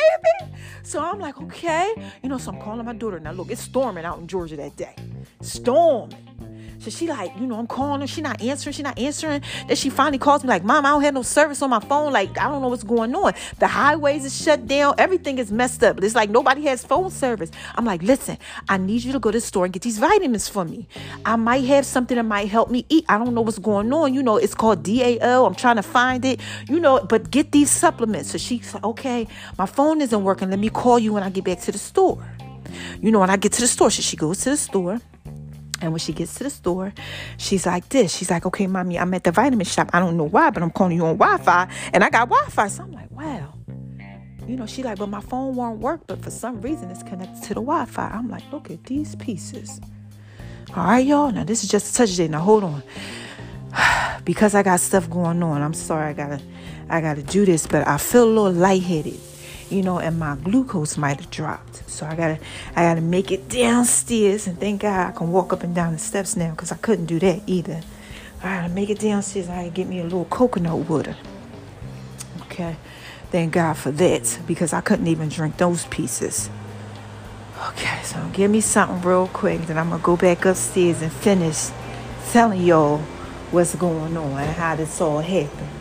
So I'm like, okay. You know, so I'm calling my daughter. Now, look, it's storming out in Georgia that day. Storming. So she like, you know, I'm calling her. She not answering. She not answering. Then she finally calls me like, Mom, I don't have no service on my phone. Like, I don't know what's going on. The highways is shut down. Everything is messed up. It's like nobody has phone service. I'm like, listen, I need you to go to the store and get these vitamins for me. I might have something that might help me eat. I don't know what's going on. You know, it's called DAO. I'm trying to find it. You know, but get these supplements. So she's like, okay, my phone isn't working. Let me call you when I get back to the store. You know, when I get to the store, so she goes to the store. And when she gets to the store, she's like this. She's like, okay, mommy, I'm at the vitamin shop. I don't know why, but I'm calling you on Wi-Fi. And I got Wi-Fi. So I'm like, wow. You know, she like, but my phone won't work. But for some reason, it's connected to the Wi-Fi. I'm like, look at these pieces. All right, y'all. Now this is just a touch day. Now hold on. because I got stuff going on. I'm sorry. I gotta, I gotta do this. But I feel a little lightheaded you know, and my glucose might have dropped. So I gotta, I gotta make it downstairs, and thank God I can walk up and down the steps now because I couldn't do that either. I gotta make it downstairs. I gotta get me a little coconut water. Okay, thank God for that because I couldn't even drink those pieces. Okay, so give me something real quick, then I'm gonna go back upstairs and finish telling y'all what's going on and how this all happened.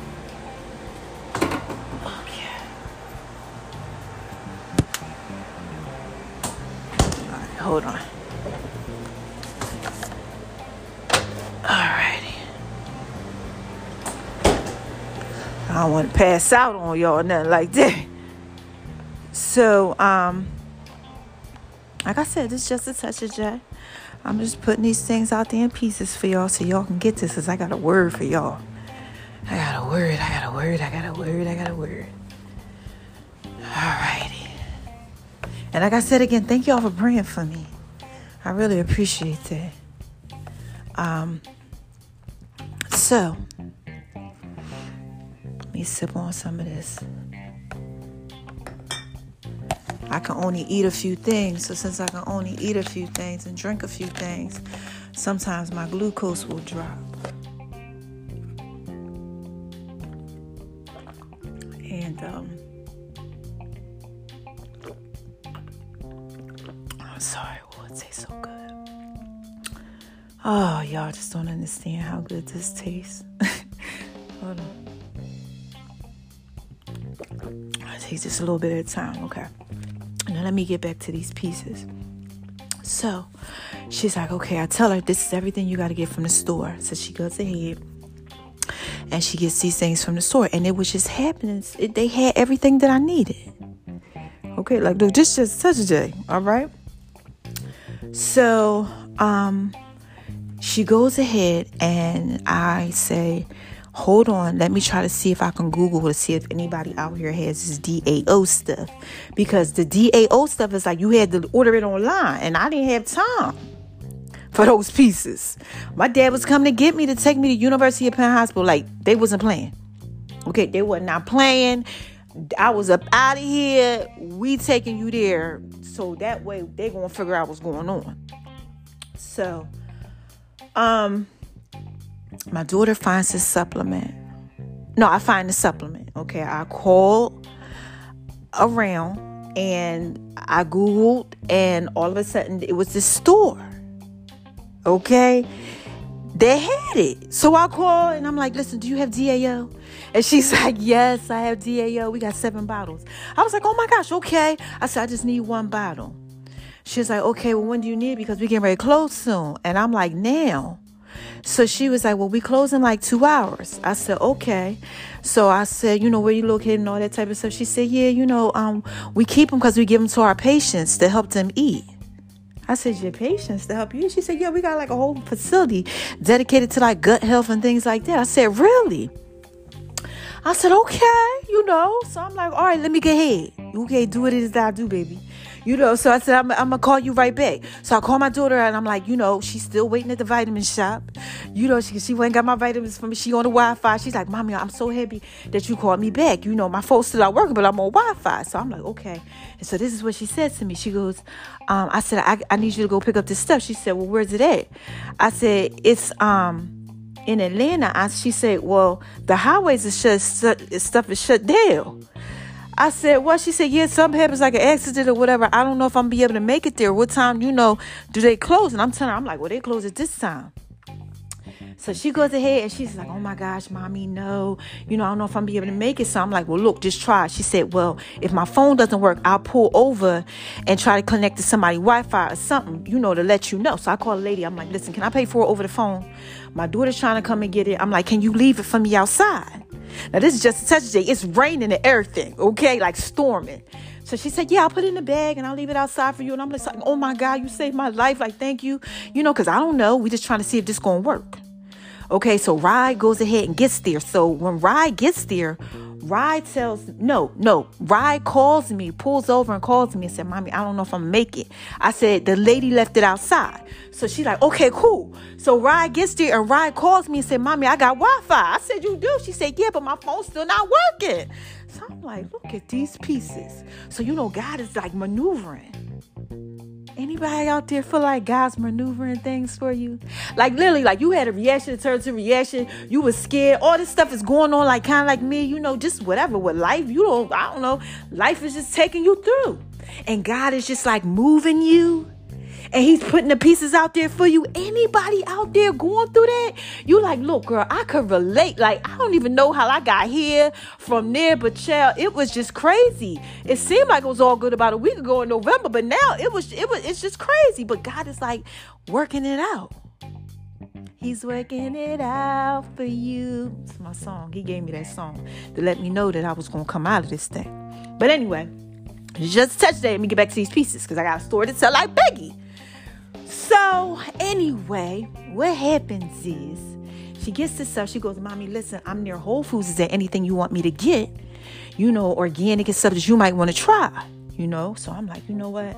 Hold on. Alrighty. I don't want to pass out on y'all nothing like that. So, um, like I said, it's just a touch of J. I'm just putting these things out there in pieces for y'all so y'all can get this because I got a word for y'all. I got a word, I got a word, I got a word, I got a word. Alrighty. And like I said again, thank y'all for praying for me. I really appreciate that. Um, so, let me sip on some of this. I can only eat a few things, so since I can only eat a few things and drink a few things, sometimes my glucose will drop. And um, sorry, oh, it tastes so good. Oh, y'all just don't understand how good this tastes. Hold on. I taste this a little bit at a time, okay? Now let me get back to these pieces. So she's like, okay, I tell her this is everything you got to get from the store. So she goes ahead and she gets these things from the store, and it was just happening. It, they had everything that I needed. Okay, like look, this just such a day, all right. So, um, she goes ahead and I say, hold on, let me try to see if I can Google to see if anybody out here has this DAO stuff. Because the DAO stuff is like you had to order it online, and I didn't have time for those pieces. My dad was coming to get me to take me to University of Penn Hospital. Like they wasn't playing. Okay, they were not playing. I was up out of here. We taking you there. So that way they gonna figure out what's going on. So um my daughter finds this supplement. No, I find the supplement. Okay, I call around and I Googled, and all of a sudden it was this store. Okay, they had it. So I call and I'm like, listen, do you have DAO? And she's like, yes, I have DAO. We got seven bottles. I was like, oh my gosh, okay. I said, I just need one bottle. She's like, okay, well, when do you need it? Because we getting ready to close soon. And I'm like, now. So she was like, Well, we close in like two hours. I said, Okay. So I said, You know, where you located and all that type of stuff. She said, Yeah, you know, um, we keep them because we give them to our patients to help them eat. I said, Your patients to help you? She said, Yeah, we got like a whole facility dedicated to like gut health and things like that. I said, Really? I said, okay, you know. So I'm like, all right, let me get ahead. Okay, do what it is that I do, baby. You know, so I said, I'm, I'm to call you right back. So I call my daughter and I'm like, you know, she's still waiting at the vitamin shop. You know, she, she went got my vitamins for me. She on the Wi Fi. She's like, Mommy, I'm so happy that you called me back. You know, my phone's still not working, but I'm on Wi Fi. So I'm like, okay. And so this is what she said to me. She goes, um, I said, I, I need you to go pick up this stuff. She said, Well, where's it at? I said, It's, um, in Atlanta, I, she said, "Well, the highways is shut, stuff is shut down." I said, well, she said, yeah, something happens like an accident or whatever. I don't know if I'm be able to make it there. What time, you know, do they close? And I'm telling her, I'm like, well, they close at this time. So she goes ahead and she's like, Oh my gosh, mommy, no. You know, I don't know if I'm be able to make it. So I'm like, Well, look, just try. She said, Well, if my phone doesn't work, I'll pull over and try to connect to somebody Wi-Fi or something, you know, to let you know. So I call a lady. I'm like, listen, can I pay for it over the phone? My daughter's trying to come and get it. I'm like, can you leave it for me outside? Now this is just a touch day. It's raining and everything, okay? Like storming. So she said, Yeah, I'll put it in the bag and I'll leave it outside for you. And I'm like, Oh my God, you saved my life. Like, thank you. You know, because I don't know. We're just trying to see if this gonna work. Okay, so Rye goes ahead and gets there. So when Rye gets there, Rye tells no, no. Rye calls me, pulls over and calls me and said, "Mommy, I don't know if I'm make it." I said the lady left it outside. So she's like, "Okay, cool." So Rye gets there and Rye calls me and said, "Mommy, I got Wi-Fi." I said, "You do?" She said, "Yeah, but my phone's still not working." So I'm like, "Look at these pieces." So you know, God is like maneuvering. Anybody out there feel like God's maneuvering things for you? Like literally, like you had a reaction, turn to reaction. You was scared. All this stuff is going on, like kind of like me, you know, just whatever with life. You don't, I don't know. Life is just taking you through, and God is just like moving you and he's putting the pieces out there for you. Anybody out there going through that? You like, look, girl, I could relate. Like, I don't even know how I got here from there, but child, it was just crazy. It seemed like it was all good about a week ago in November, but now it was it was it's just crazy. But God is like working it out. He's working it out for you. It's my song. He gave me that song to let me know that I was gonna come out of this thing. But anyway, just touch that. Let me get back to these pieces because I got a story to tell like Peggy. So, anyway, what happens is she gets this stuff. She goes, Mommy, listen, I'm near Whole Foods. Is there anything you want me to get? You know, organic and stuff that you might want to try, you know? So I'm like, you know what?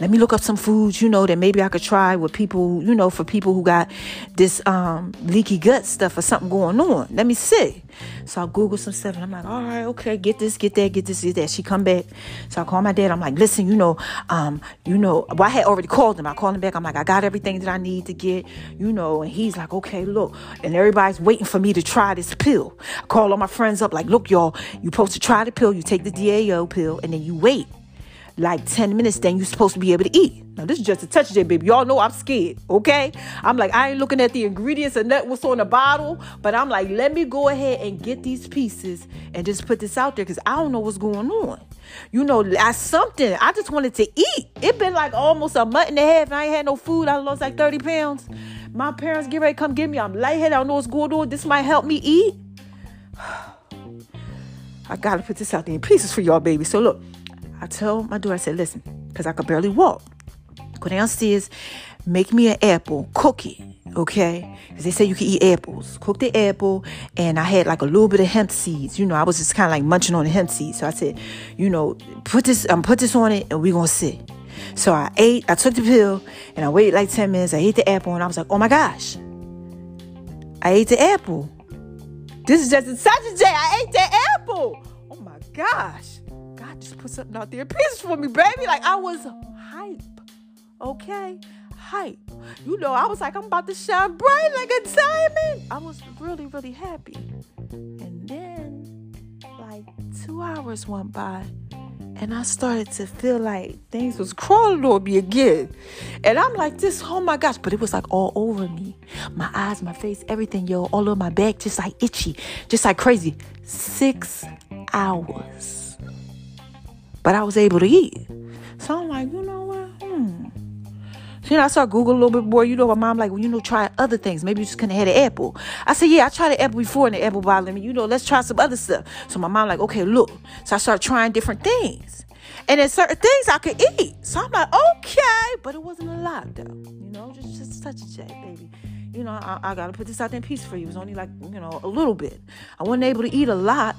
Let me look up some foods, you know, that maybe I could try with people, you know, for people who got this um, leaky gut stuff or something going on. Let me see. So I Google some stuff and I'm like, all right, okay, get this, get that, get this, get that. She come back. So I call my dad. I'm like, listen, you know, um, you know, well, I had already called him. I called him back. I'm like, I got everything that I need to get, you know, and he's like, okay, look. And everybody's waiting for me to try this pill. I call all my friends up, like, look, y'all, you're supposed to try the pill. You take the DAO pill and then you wait like 10 minutes, then you're supposed to be able to eat. Now, this is just a touch baby. Y'all know I'm scared, okay? I'm like, I ain't looking at the ingredients and that what's on the bottle, but I'm like, let me go ahead and get these pieces and just put this out there because I don't know what's going on. You know, that's something. I just wanted to eat. It been like almost a month and a half. And I ain't had no food. I lost like 30 pounds. My parents get ready to come get me. I'm lightheaded. I don't know what's going on. This might help me eat. I gotta put this out there in pieces for y'all, baby. So look, I tell my daughter, I said, listen, because I could barely walk. Go downstairs, make me an apple, cook it, okay? Because they say you can eat apples. Cook the apple, and I had like a little bit of hemp seeds. You know, I was just kind of like munching on the hemp seeds. So I said, you know, put this, um, put this on it, and we're gonna sit. So I ate, I took the pill, and I waited like 10 minutes. I ate the apple, and I was like, oh my gosh, I ate the apple. This is just such a day. I ate the apple. Oh my gosh. Just put something out there. Peace for me, baby. Like I was hype. Okay? Hype. You know, I was like, I'm about to shine bright like a diamond. I was really, really happy. And then, like, two hours went by and I started to feel like things was crawling on me again. And I'm like, this, oh my gosh. But it was like all over me. My eyes, my face, everything, yo, all over my back, just like itchy, just like crazy. Six hours. But I was able to eat. So I'm like, you know what? Hmm. So, you know, I started Google a little bit more. You know, my mom like, well, you know, try other things. Maybe you just couldn't have an apple. I said, yeah, I tried an apple before and the apple bothered me. You know, let's try some other stuff. So my mom like, okay, look. So I started trying different things. And then certain things I could eat. So I'm like, okay. But it wasn't a lot, though. You know, just, just such a check, baby. You know, I, I got to put this out there in peace for you. It was only like, you know, a little bit. I wasn't able to eat a lot,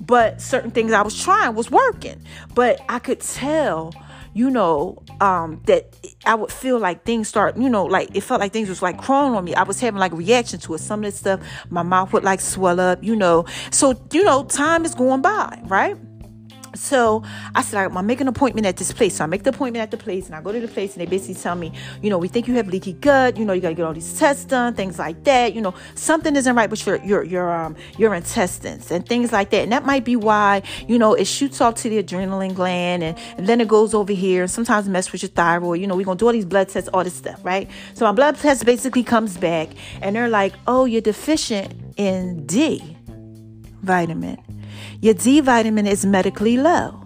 but certain things I was trying was working. But I could tell you know, um, that I would feel like things start, you know, like it felt like things was like crawling on me. I was having like reaction to it. Some of this stuff, my mouth would like swell up, you know. So, you know, time is going by, right? So I said, I'm making an appointment at this place. So I make the appointment at the place and I go to the place and they basically tell me, you know, we think you have leaky gut. You know, you got to get all these tests done, things like that. You know, something isn't right with your, your, your, um, your intestines and things like that. And that might be why, you know, it shoots off to the adrenaline gland and, and then it goes over here and sometimes mess with your thyroid. You know, we're going to do all these blood tests, all this stuff, right? So my blood test basically comes back and they're like, oh, you're deficient in D vitamin. Your D vitamin is medically low.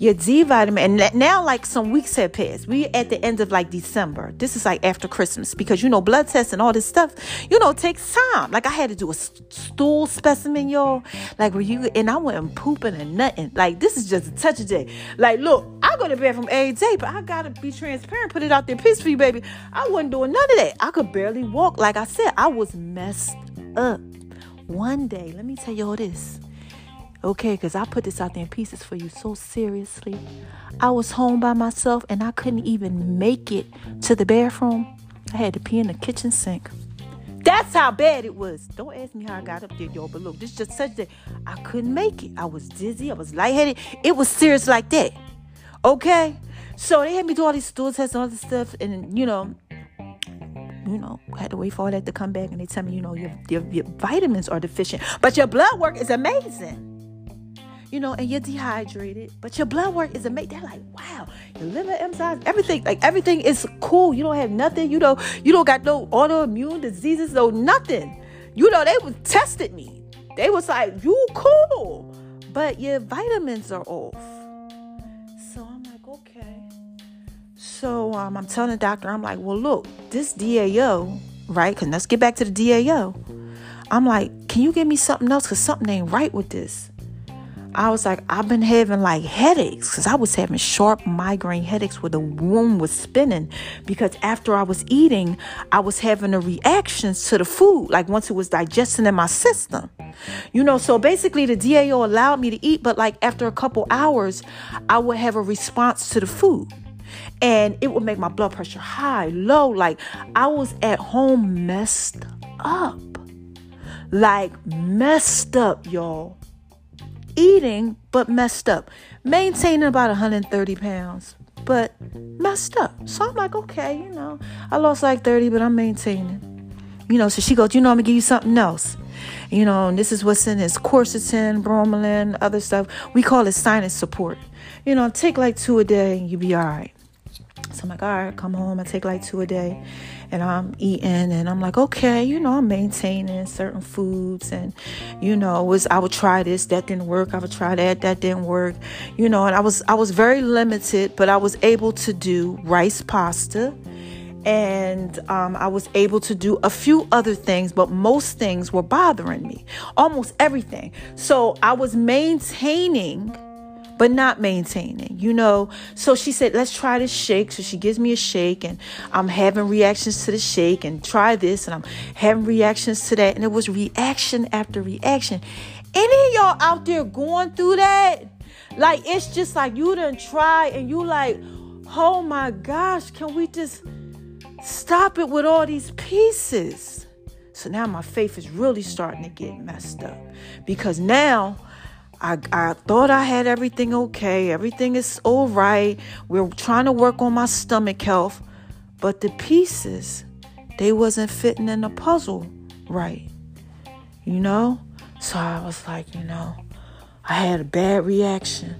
Your D vitamin, and now like some weeks have passed. We at the end of like December. This is like after Christmas because you know blood tests and all this stuff, you know, takes time. Like I had to do a stool specimen, y'all. Like where you and I wasn't pooping and nothing. Like this is just a touch of day. Like look, I go to bed from every day, but I gotta be transparent, put it out there, peace for you, baby. I wasn't doing none of that. I could barely walk. Like I said, I was messed up. One day, let me tell y'all this. Okay, because I put this out there in pieces for you so seriously. I was home by myself and I couldn't even make it to the bathroom. I had to pee in the kitchen sink. That's how bad it was. Don't ask me how I got up there, y'all. But look, this just such that I couldn't make it. I was dizzy. I was lightheaded. It was serious like that. Okay? So they had me do all these stool tests and all this stuff. And, you know, you know, had to wait for all that to come back. And they tell me, you know, your, your, your vitamins are deficient. But your blood work is amazing you know, and you're dehydrated, but your blood work is amazing. They're like, wow, your liver enzymes, everything, like everything is cool. You don't have nothing. You know, you don't got no autoimmune diseases, no nothing. You know, they was tested me. They was like, you cool, but your vitamins are off. So I'm like, okay. So um, I'm telling the doctor, I'm like, well, look, this DAO, right? Cause let's get back to the DAO. I'm like, can you give me something else? Cause something ain't right with this. I was like, I've been having like headaches because I was having sharp migraine headaches where the room was spinning because after I was eating, I was having the reactions to the food, like once it was digesting in my system. You know, so basically the DAO allowed me to eat, but like after a couple hours, I would have a response to the food. And it would make my blood pressure high, low. Like I was at home messed up. Like messed up, y'all eating but messed up, maintaining about 130 pounds, but messed up. So I'm like, okay, you know, I lost like 30, but I'm maintaining. You know, so she goes, you know, I'm gonna give you something else. you know, and this is what's in this quercetin, bromelain, other stuff. We call it sinus support. You know, take like two a day and you'll be all right. So I'm like, all right, come home. I take like two a day and I'm eating and I'm like, okay, you know, I'm maintaining certain foods and you know, was I would try this, that didn't work. I would try that, that didn't work. You know, and I was I was very limited, but I was able to do rice pasta and um, I was able to do a few other things, but most things were bothering me, almost everything. So I was maintaining but not maintaining, you know. So she said, let's try this shake. So she gives me a shake, and I'm having reactions to the shake, and try this, and I'm having reactions to that. And it was reaction after reaction. Any of y'all out there going through that? Like, it's just like you didn't try, and you like, oh my gosh, can we just stop it with all these pieces? So now my faith is really starting to get messed up because now I, I thought I had everything okay. Everything is all right. We're trying to work on my stomach health. But the pieces, they wasn't fitting in the puzzle right. You know? So I was like, you know, I had a bad reaction.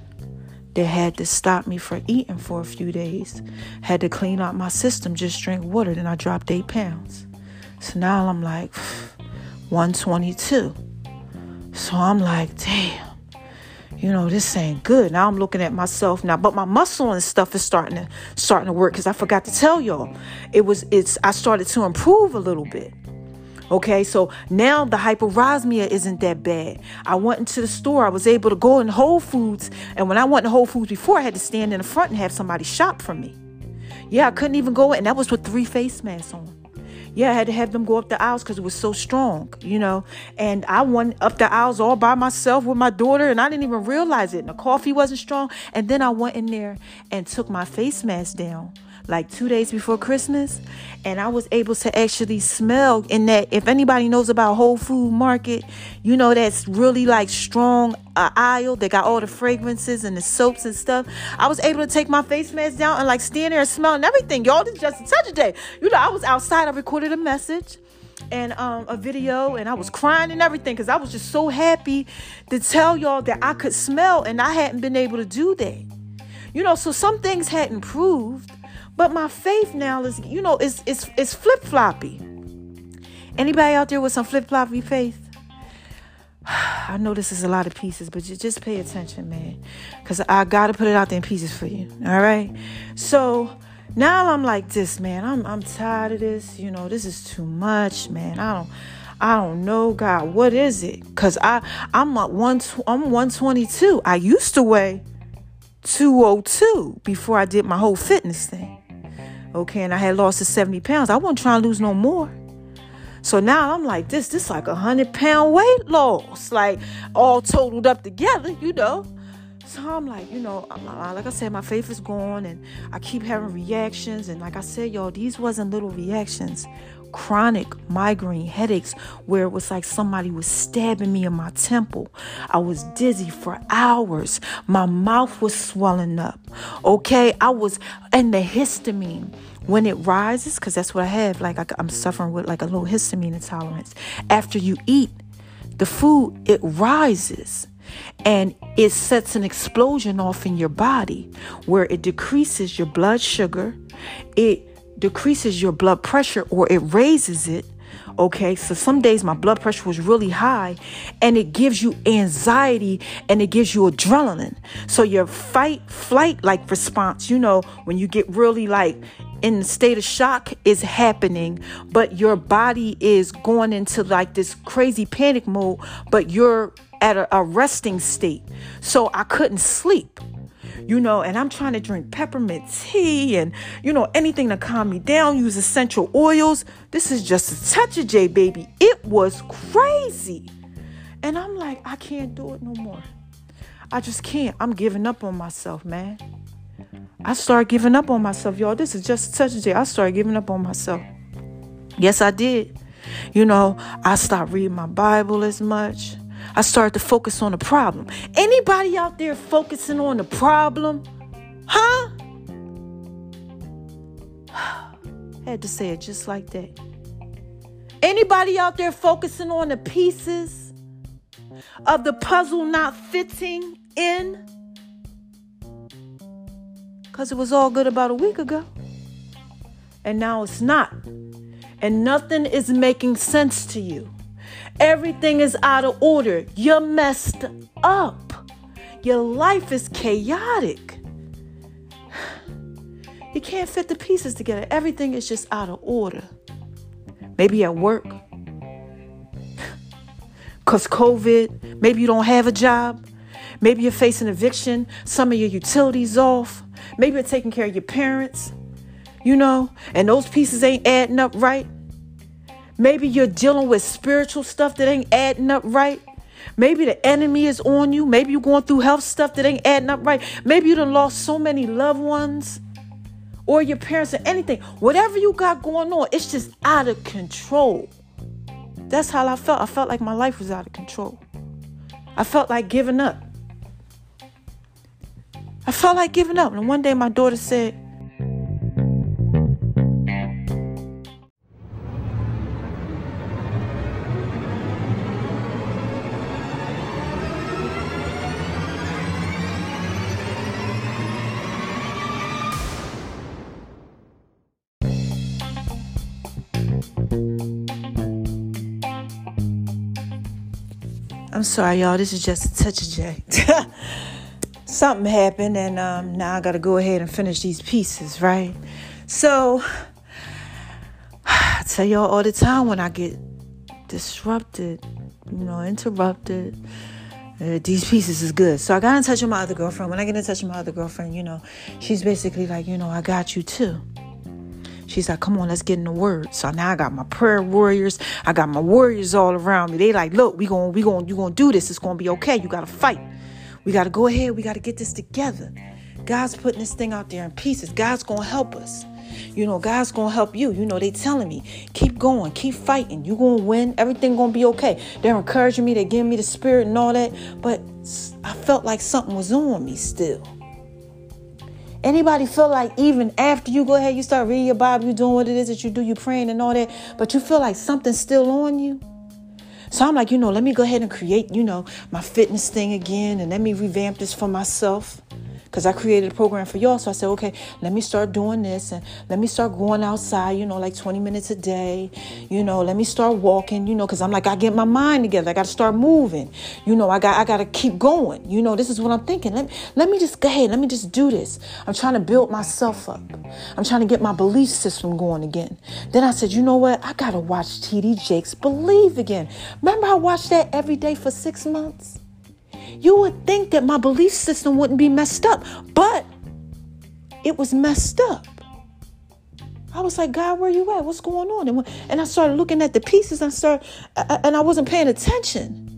They had to stop me from eating for a few days. Had to clean out my system, just drink water. Then I dropped eight pounds. So now I'm like 122. So I'm like, damn you know, this ain't good. Now I'm looking at myself now, but my muscle and stuff is starting to starting to work because I forgot to tell y'all. It was it's I started to improve a little bit. Okay, so now the hyperosmia isn't that bad. I went into the store, I was able to go in Whole Foods, and when I went to Whole Foods before, I had to stand in the front and have somebody shop for me. Yeah, I couldn't even go in, and that was with three face masks on yeah, I had to have them go up the aisles because it was so strong, you know. And I went up the aisles all by myself with my daughter, and I didn't even realize it. And the coffee wasn't strong. And then I went in there and took my face mask down like two days before Christmas, and I was able to actually smell in that. If anybody knows about Whole Food Market, you know that's really like strong uh, aisle. They got all the fragrances and the soaps and stuff. I was able to take my face mask down and like stand there and smell and everything. Y'all, this is just a touch of day. You know, I was outside. I recorded a message and um, a video and I was crying and everything because I was just so happy to tell y'all that I could smell and I hadn't been able to do that. You know, so some things hadn't proved, but my faith now is, you know, it's it's it's flip floppy. Anybody out there with some flip floppy faith? I know this is a lot of pieces, but just pay attention, man, because I gotta put it out there in pieces for you. All right. So now I'm like this, man. I'm I'm tired of this. You know, this is too much, man. I don't. I don't know, God, what is it? Cause I I'm at one I'm 122. I used to weigh 202 before I did my whole fitness thing. Okay, and I had lost to 70 pounds. I wasn't trying to lose no more. So now I'm like, this, this like a hundred pound weight loss, like all totaled up together, you know. So I'm like, you know, like I said, my faith is gone and I keep having reactions. And like I said, y'all, these wasn't little reactions chronic migraine headaches where it was like somebody was stabbing me in my temple. I was dizzy for hours. My mouth was swelling up. Okay, I was, and the histamine when it rises, because that's what I have, like I, I'm suffering with like a little histamine intolerance. After you eat the food, it rises and it sets an explosion off in your body where it decreases your blood sugar. It decreases your blood pressure or it raises it. Okay, so some days my blood pressure was really high and it gives you anxiety and it gives you adrenaline. So your fight, flight like response, you know, when you get really like in the state of shock is happening, but your body is going into like this crazy panic mode, but you're at a, a resting state. So I couldn't sleep you know, and I'm trying to drink peppermint tea and, you know, anything to calm me down, use essential oils. This is just a touch of J, baby. It was crazy. And I'm like, I can't do it no more. I just can't. I'm giving up on myself, man. I started giving up on myself, y'all. This is just a touch of. I started giving up on myself. Yes, I did. You know, I stopped reading my Bible as much. I started to focus on the problem. Anybody out there focusing on the problem? Huh? Had to say it just like that. Anybody out there focusing on the pieces of the puzzle not fitting in? Because it was all good about a week ago. And now it's not. And nothing is making sense to you. Everything is out of order. You're messed up. Your life is chaotic. You can't fit the pieces together. Everything is just out of order. Maybe at work. Because COVID, maybe you don't have a job. Maybe you're facing eviction. Some of your utilities off. Maybe you're taking care of your parents, you know, and those pieces ain't adding up right. Maybe you're dealing with spiritual stuff that ain't adding up right. Maybe the enemy is on you. Maybe you're going through health stuff that ain't adding up right. Maybe you done lost so many loved ones or your parents or anything. Whatever you got going on, it's just out of control. That's how I felt. I felt like my life was out of control. I felt like giving up. I felt like giving up. And one day my daughter said, I'm sorry, y'all. This is just a touch of J. Something happened, and um, now I got to go ahead and finish these pieces, right? So, I tell y'all all the time when I get disrupted, you know, interrupted. Uh, these pieces is good. So I got in touch with my other girlfriend. When I get in touch with my other girlfriend, you know, she's basically like, you know, I got you too. She's like, come on, let's get in the word. So now I got my prayer warriors. I got my warriors all around me. They like, look, we going, we going, you going to do this. It's going to be okay. You got to fight. We got to go ahead. We got to get this together. God's putting this thing out there in pieces. God's going to help us. You know, God's going to help you. You know, they telling me, keep going, keep fighting. you going to win. Everything going to be okay. They're encouraging me. They're giving me the spirit and all that. But I felt like something was on me still. Anybody feel like even after you go ahead, you start reading your Bible, you doing what it is that you do, you praying and all that, but you feel like something's still on you? So I'm like, you know, let me go ahead and create, you know, my fitness thing again and let me revamp this for myself because I created a program for y'all. So I said, okay, let me start doing this and let me start going outside, you know, like 20 minutes a day. You know, let me start walking, you know, because I'm like, I get my mind together. I got to start moving. You know, I got I got to keep going. You know, this is what I'm thinking. Let, let me just go ahead. Let me just do this. I'm trying to build myself up. I'm trying to get my belief system going again. Then I said, you know what? I got to watch TD Jakes Believe again. Remember I watched that every day for six months? You would think that my belief system wouldn't be messed up, but it was messed up. I was like, God, where are you at? What's going on? And, and I started looking at the pieces and started, and I wasn't paying attention.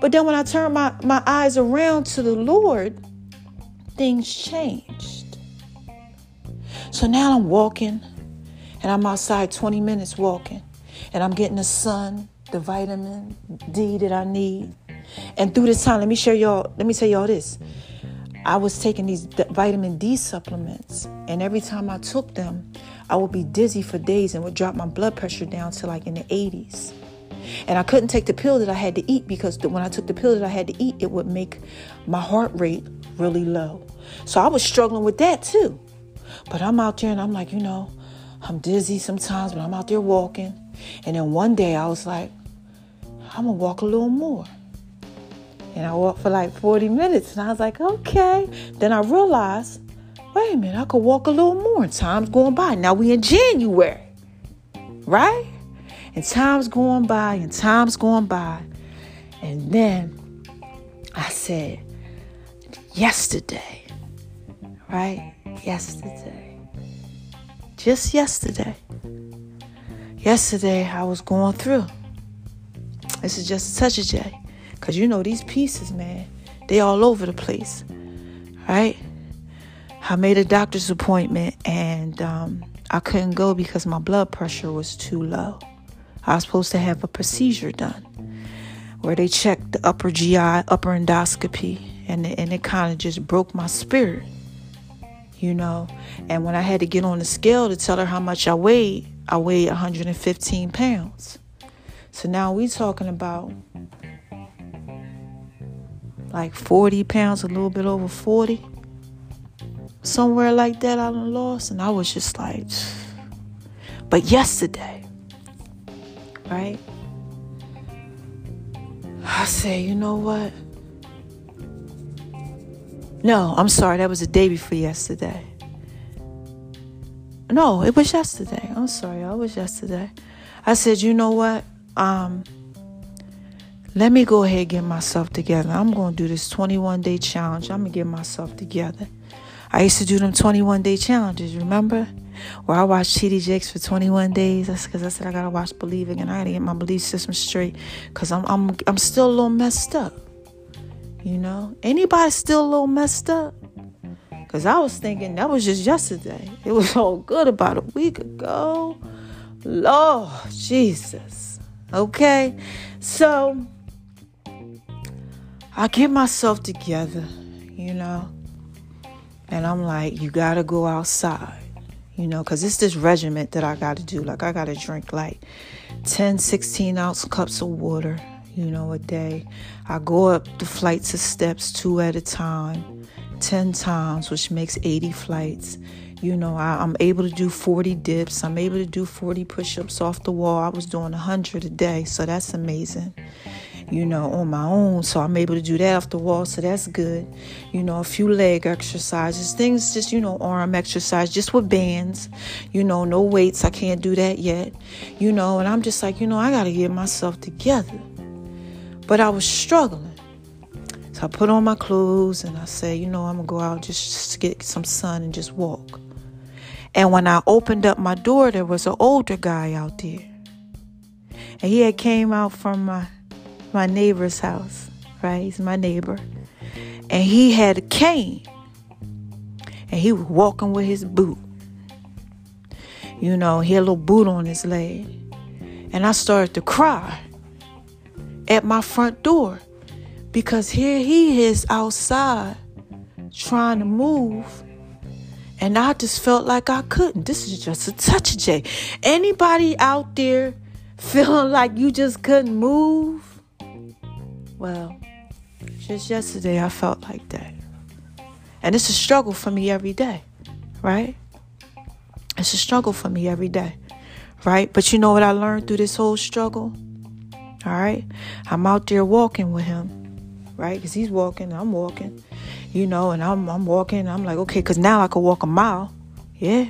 But then when I turned my, my eyes around to the Lord, things changed. So now I'm walking and I'm outside 20 minutes walking and I'm getting the sun, the vitamin D that I need. And through this time, let me share y'all, let me tell y'all this. I was taking these vitamin D supplements, and every time I took them, I would be dizzy for days and would drop my blood pressure down to like in the 80s. And I couldn't take the pill that I had to eat because when I took the pill that I had to eat, it would make my heart rate really low. So I was struggling with that too. But I'm out there and I'm like, you know, I'm dizzy sometimes, but I'm out there walking. And then one day I was like, I'm gonna walk a little more. And I walked for like 40 minutes and I was like, okay. Then I realized, wait a minute, I could walk a little more. And time's going by. Now we in January, right? And time's going by and time's going by. And then I said, yesterday, right? Yesterday. Just yesterday. Yesterday I was going through. This is just a touch of. Cause you know these pieces, man, they all over the place, right? I made a doctor's appointment and um, I couldn't go because my blood pressure was too low. I was supposed to have a procedure done where they checked the upper GI, upper endoscopy, and and it kind of just broke my spirit, you know. And when I had to get on the scale to tell her how much I weighed, I weighed 115 pounds. So now we talking about like 40 pounds, a little bit over 40. Somewhere like that I lost. And I was just like, but yesterday, right? I said, you know what? No, I'm sorry, that was the day before yesterday. No, it was yesterday. I'm sorry, I was yesterday. I said, you know what? Um, let me go ahead and get myself together. I'm going to do this 21 day challenge. I'm going to get myself together. I used to do them 21 day challenges, remember? Where I watched TD Jakes for 21 days. That's because I said I got to watch Believing and I got to get my belief system straight because I'm, I'm, I'm still a little messed up. You know? Anybody still a little messed up? Because I was thinking that was just yesterday. It was all good about a week ago. Lord Jesus. Okay? So I get myself together, you know, and I'm like, you gotta go outside, you know, because it's this regiment that I gotta do. Like, I gotta drink like 10, 16 ounce cups of water, you know, a day. I go up the flights of steps two at a time, 10 times, which makes 80 flights. You know, I, am able to do 40 dips. I'm able to do 40 push ups off the wall. I was doing 100 a day, so that's amazing you know, on my own. So I'm able to do that off the wall. So that's good. You know, a few leg exercises, things just, you know, arm exercise, just with bands, you know, no weights. I can't do that yet, you know, and I'm just like, you know, I got to get myself together. But I was struggling. So I put on my clothes and I say, you know, I'm going to go out just to get some sun and just walk. And when I opened up my door, there was an older guy out there. And he had came out from my my neighbor's house, right? He's my neighbor. And he had a cane. And he was walking with his boot. You know, he had a little boot on his leg. And I started to cry at my front door because here he is outside trying to move. And I just felt like I couldn't. This is just a touch of J. Anybody out there feeling like you just couldn't move? Well, just yesterday I felt like that. And it's a struggle for me every day, right? It's a struggle for me every day, right? But you know what I learned through this whole struggle? All right? I'm out there walking with him, right? Because he's walking, I'm walking, you know, and I'm, I'm walking. I'm like, okay, because now I can walk a mile. Yeah.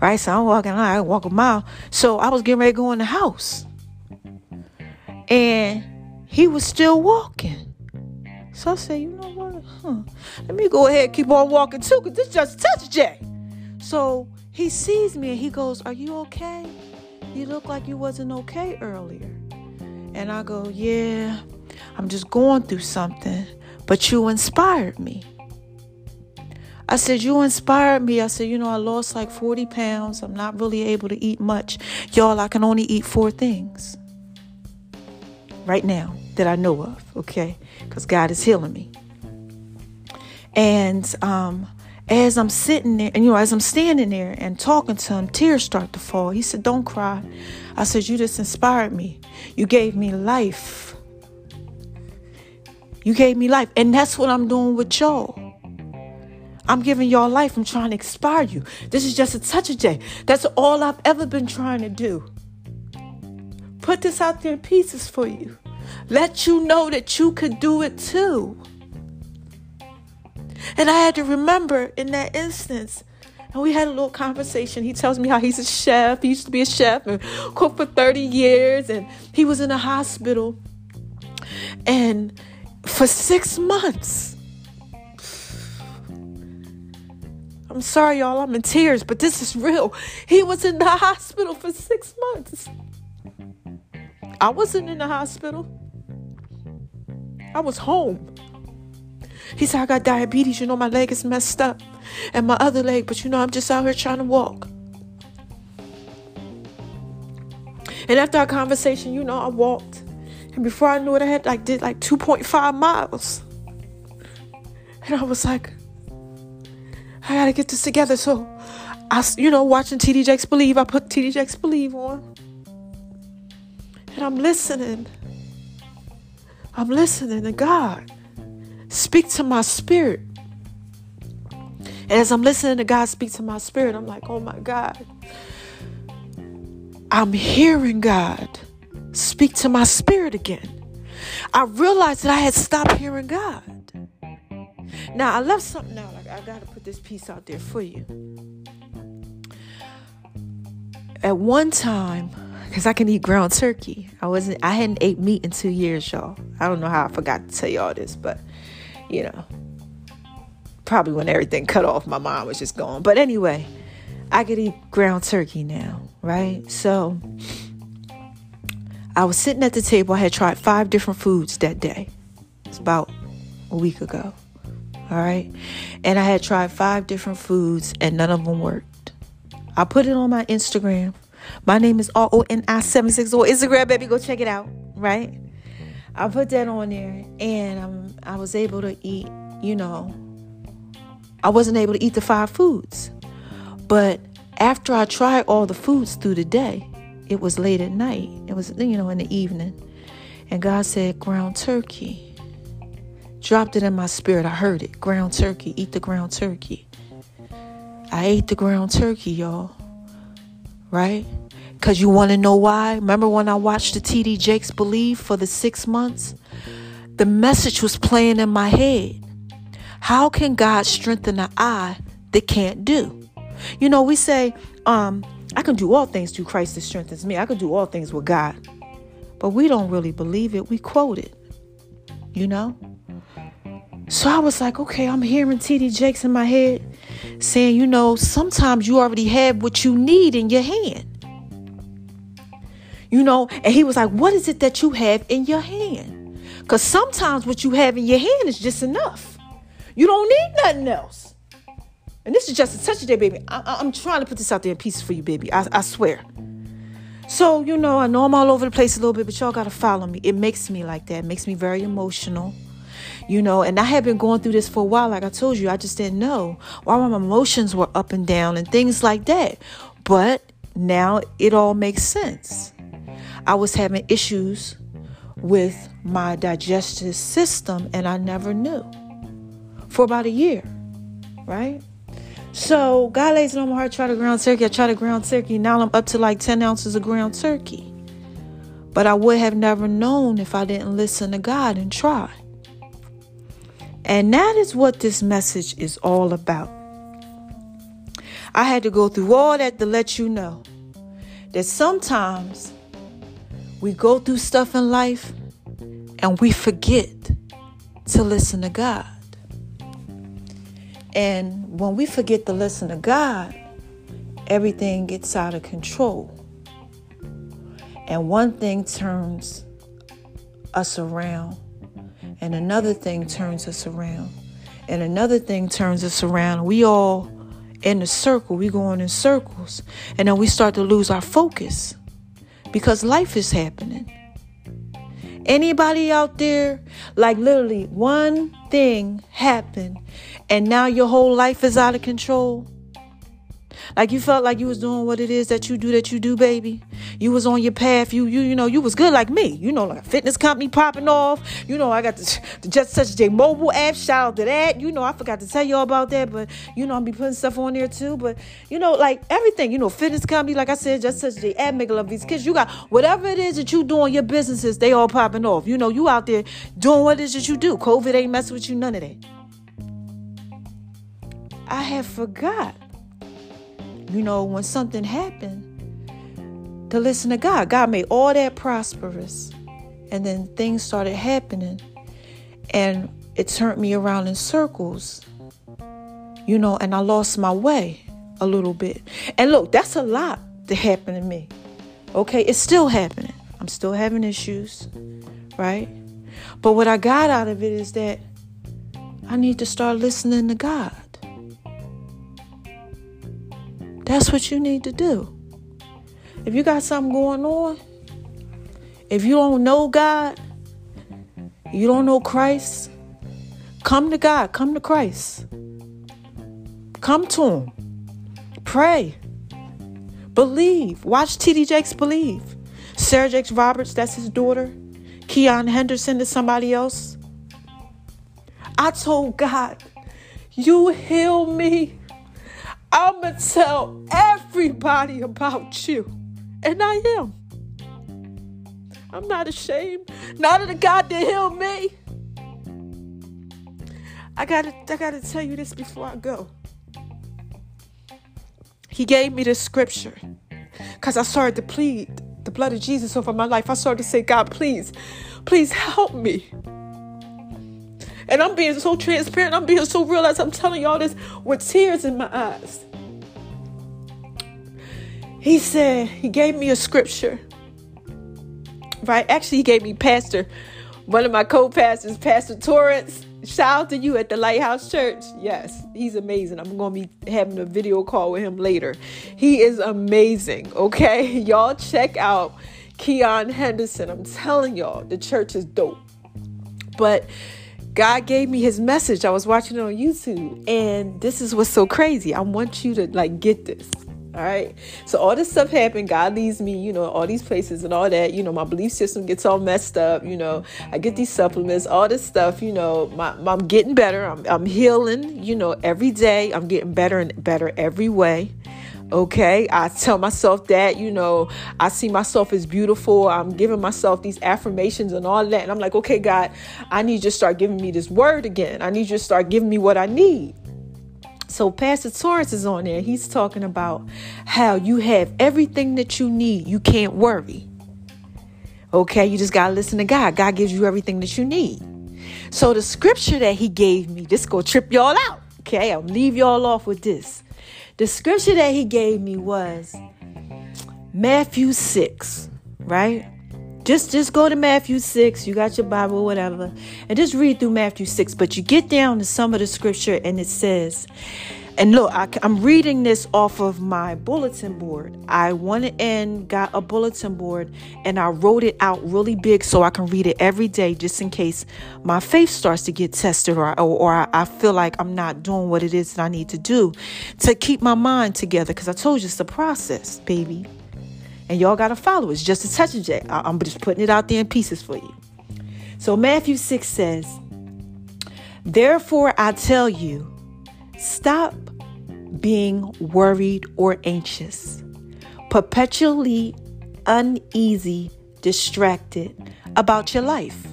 Right? So I'm walking, I walk a mile. So I was getting ready to go in the house. And he was still walking. So I said, you know what? Huh. Let me go ahead and keep on walking too, because this just touched Jay. So he sees me and he goes, Are you okay? You look like you wasn't okay earlier. And I go, Yeah, I'm just going through something, but you inspired me. I said, You inspired me. I said, You know, I lost like 40 pounds. I'm not really able to eat much. Y'all, I can only eat four things right now that I know of, okay? Because God is healing me. And um, as I'm sitting there, and you know, as I'm standing there and talking to him, tears start to fall. He said, Don't cry. I said, You just inspired me. You gave me life. You gave me life. And that's what I'm doing with y'all. I'm giving y'all life. I'm trying to inspire you. This is just a touch of J. That's all I've ever been trying to do put this out there in pieces for you. Let you know that you could do it too. And I had to remember in that instance, and we had a little conversation. He tells me how he's a chef. He used to be a chef and cooked for 30 years, and he was in a hospital. And for six months, I'm sorry, y'all, I'm in tears, but this is real. He was in the hospital for six months. I wasn't in the hospital. I was home. He said, I got diabetes. You know, my leg is messed up. And my other leg, but you know, I'm just out here trying to walk. And after our conversation, you know, I walked. And before I knew it, I had like did like 2.5 miles. And I was like, I gotta get this together. So I, you know, watching TD Jakes Believe, I put TD Jakes Believe on. And I'm listening. I'm listening to God speak to my spirit. And as I'm listening to God speak to my spirit, I'm like, oh my God. I'm hearing God speak to my spirit again. I realized that I had stopped hearing God. Now I left something out. Like I gotta put this piece out there for you. At one time, because I can eat ground turkey. I wasn't I hadn't ate meat in two years, y'all. I don't know how I forgot to tell y'all this, but you know. Probably when everything cut off, my mom was just gone. But anyway, I could eat ground turkey now, right? So I was sitting at the table. I had tried five different foods that day. It's about a week ago. All right. And I had tried five different foods and none of them worked. I put it on my Instagram. My name is R O N I 760 Instagram, baby. Go check it out. Right. I put that on there and um, I was able to eat, you know, I wasn't able to eat the five foods. But after I tried all the foods through the day, it was late at night. It was, you know, in the evening. And God said, ground turkey dropped it in my spirit. I heard it. Ground turkey. Eat the ground turkey. I ate the ground turkey, y'all. Right? Because you want to know why? Remember when I watched the TD Jakes Believe for the six months? The message was playing in my head. How can God strengthen an eye that can't do? You know, we say, um, I can do all things through Christ that strengthens me. I can do all things with God. But we don't really believe it. We quote it, you know? So I was like, okay, I'm hearing TD Jakes in my head saying, you know, sometimes you already have what you need in your hand. You know, and he was like, what is it that you have in your hand? Because sometimes what you have in your hand is just enough. You don't need nothing else. And this is just a touch of day, baby. I, am trying to put this out there in pieces for you, baby. I, I swear. So, you know, I know I'm all over the place a little bit, but y'all got to follow me. It makes me like that. It makes me very emotional you know, and I had been going through this for a while. Like I told you, I just didn't know why my emotions were up and down and things like that. But now it all makes sense. I was having issues with my digestive system and I never knew for about a year, right? So God lays it on my heart, try to ground turkey. I try to ground turkey. Now I'm up to like 10 ounces of ground turkey. But I would have never known if I didn't listen to God and try. And that is what this message is all about. I had to go through all that to let you know that sometimes we go through stuff in life and we forget to listen to God. And when we forget to listen to God, everything gets out of control. And one thing turns us around and another thing turns us around, and another thing turns us around. We all in a circle, we going in circles, and then we start to lose our focus because life is happening. Anybody out there, like literally one thing happened, and now your whole life is out of control? Like you felt like you was doing what it is that you do that you do, baby. You was on your path. You you you know you was good like me. You know, like a fitness company popping off. You know, I got the, the Just Touch J mobile app. Shout out to that. You know, I forgot to tell y'all about that, but you know, I'm be putting stuff on there too. But you know, like everything. You know, fitness company. Like I said, Just Touch J app. Make love these kids. You got whatever it is that you doing your businesses. They all popping off. You know, you out there doing what it is that you do. COVID ain't messing with you. None of that. I have forgot you know, when something happened, to listen to God. God made all that prosperous. And then things started happening. And it turned me around in circles, you know, and I lost my way a little bit. And look, that's a lot to happen to me. Okay, it's still happening. I'm still having issues, right? But what I got out of it is that I need to start listening to God. That's what you need to do. If you got something going on, if you don't know God, you don't know Christ, come to God, come to Christ. Come to Him. Pray. Believe. Watch TD Jakes believe. Sarah Jakes Roberts, that's his daughter. Keion Henderson is somebody else. I told God, you heal me. I'm going to tell everybody about you. And I am. I'm not ashamed. Not of the God that healed me. I gotta, I gotta tell you this before I go. He gave me the scripture because I started to plead the blood of Jesus over my life. I started to say, God, please, please help me. And I'm being so transparent. I'm being so real as I'm telling y'all this with tears in my eyes. He said, He gave me a scripture. Right? Actually, He gave me Pastor, one of my co pastors, Pastor Torrance. Shout out to you at the Lighthouse Church. Yes, he's amazing. I'm going to be having a video call with him later. He is amazing, okay? Y'all check out Keion Henderson. I'm telling y'all, the church is dope. But God gave me his message. I was watching it on YouTube, and this is what's so crazy. I want you to like get this. All right. So all this stuff happened. God leads me, you know, all these places and all that. You know, my belief system gets all messed up. You know, I get these supplements, all this stuff. You know, my, I'm getting better. I'm I'm healing. You know, every day I'm getting better and better every way. Okay, I tell myself that, you know, I see myself as beautiful. I'm giving myself these affirmations and all that. And I'm like, okay, God, I need you to start giving me this word again. I need you to start giving me what I need. So Pastor Torrance is on there. He's talking about how you have everything that you need. You can't worry. Okay, you just gotta listen to God. God gives you everything that you need. So the scripture that he gave me, this go trip y'all out. Okay, I'll leave y'all off with this. The scripture that he gave me was Matthew 6, right? Just just go to Matthew 6, you got your Bible, whatever, and just read through Matthew 6. But you get down to some of the scripture and it says, and look, I, am reading this off of my bulletin board. I went and got a bulletin board and I wrote it out really big so I can read it every day just in case my faith starts to get tested or, or, or I feel like I'm not doing what it is that I need to do to keep my mind together. Because I told you it's a process, baby and y'all got to follow. It's just a touch of. I'm just putting it out there in pieces for you. So Matthew 6 says, Therefore I tell you, stop being worried or anxious, perpetually uneasy, distracted about your life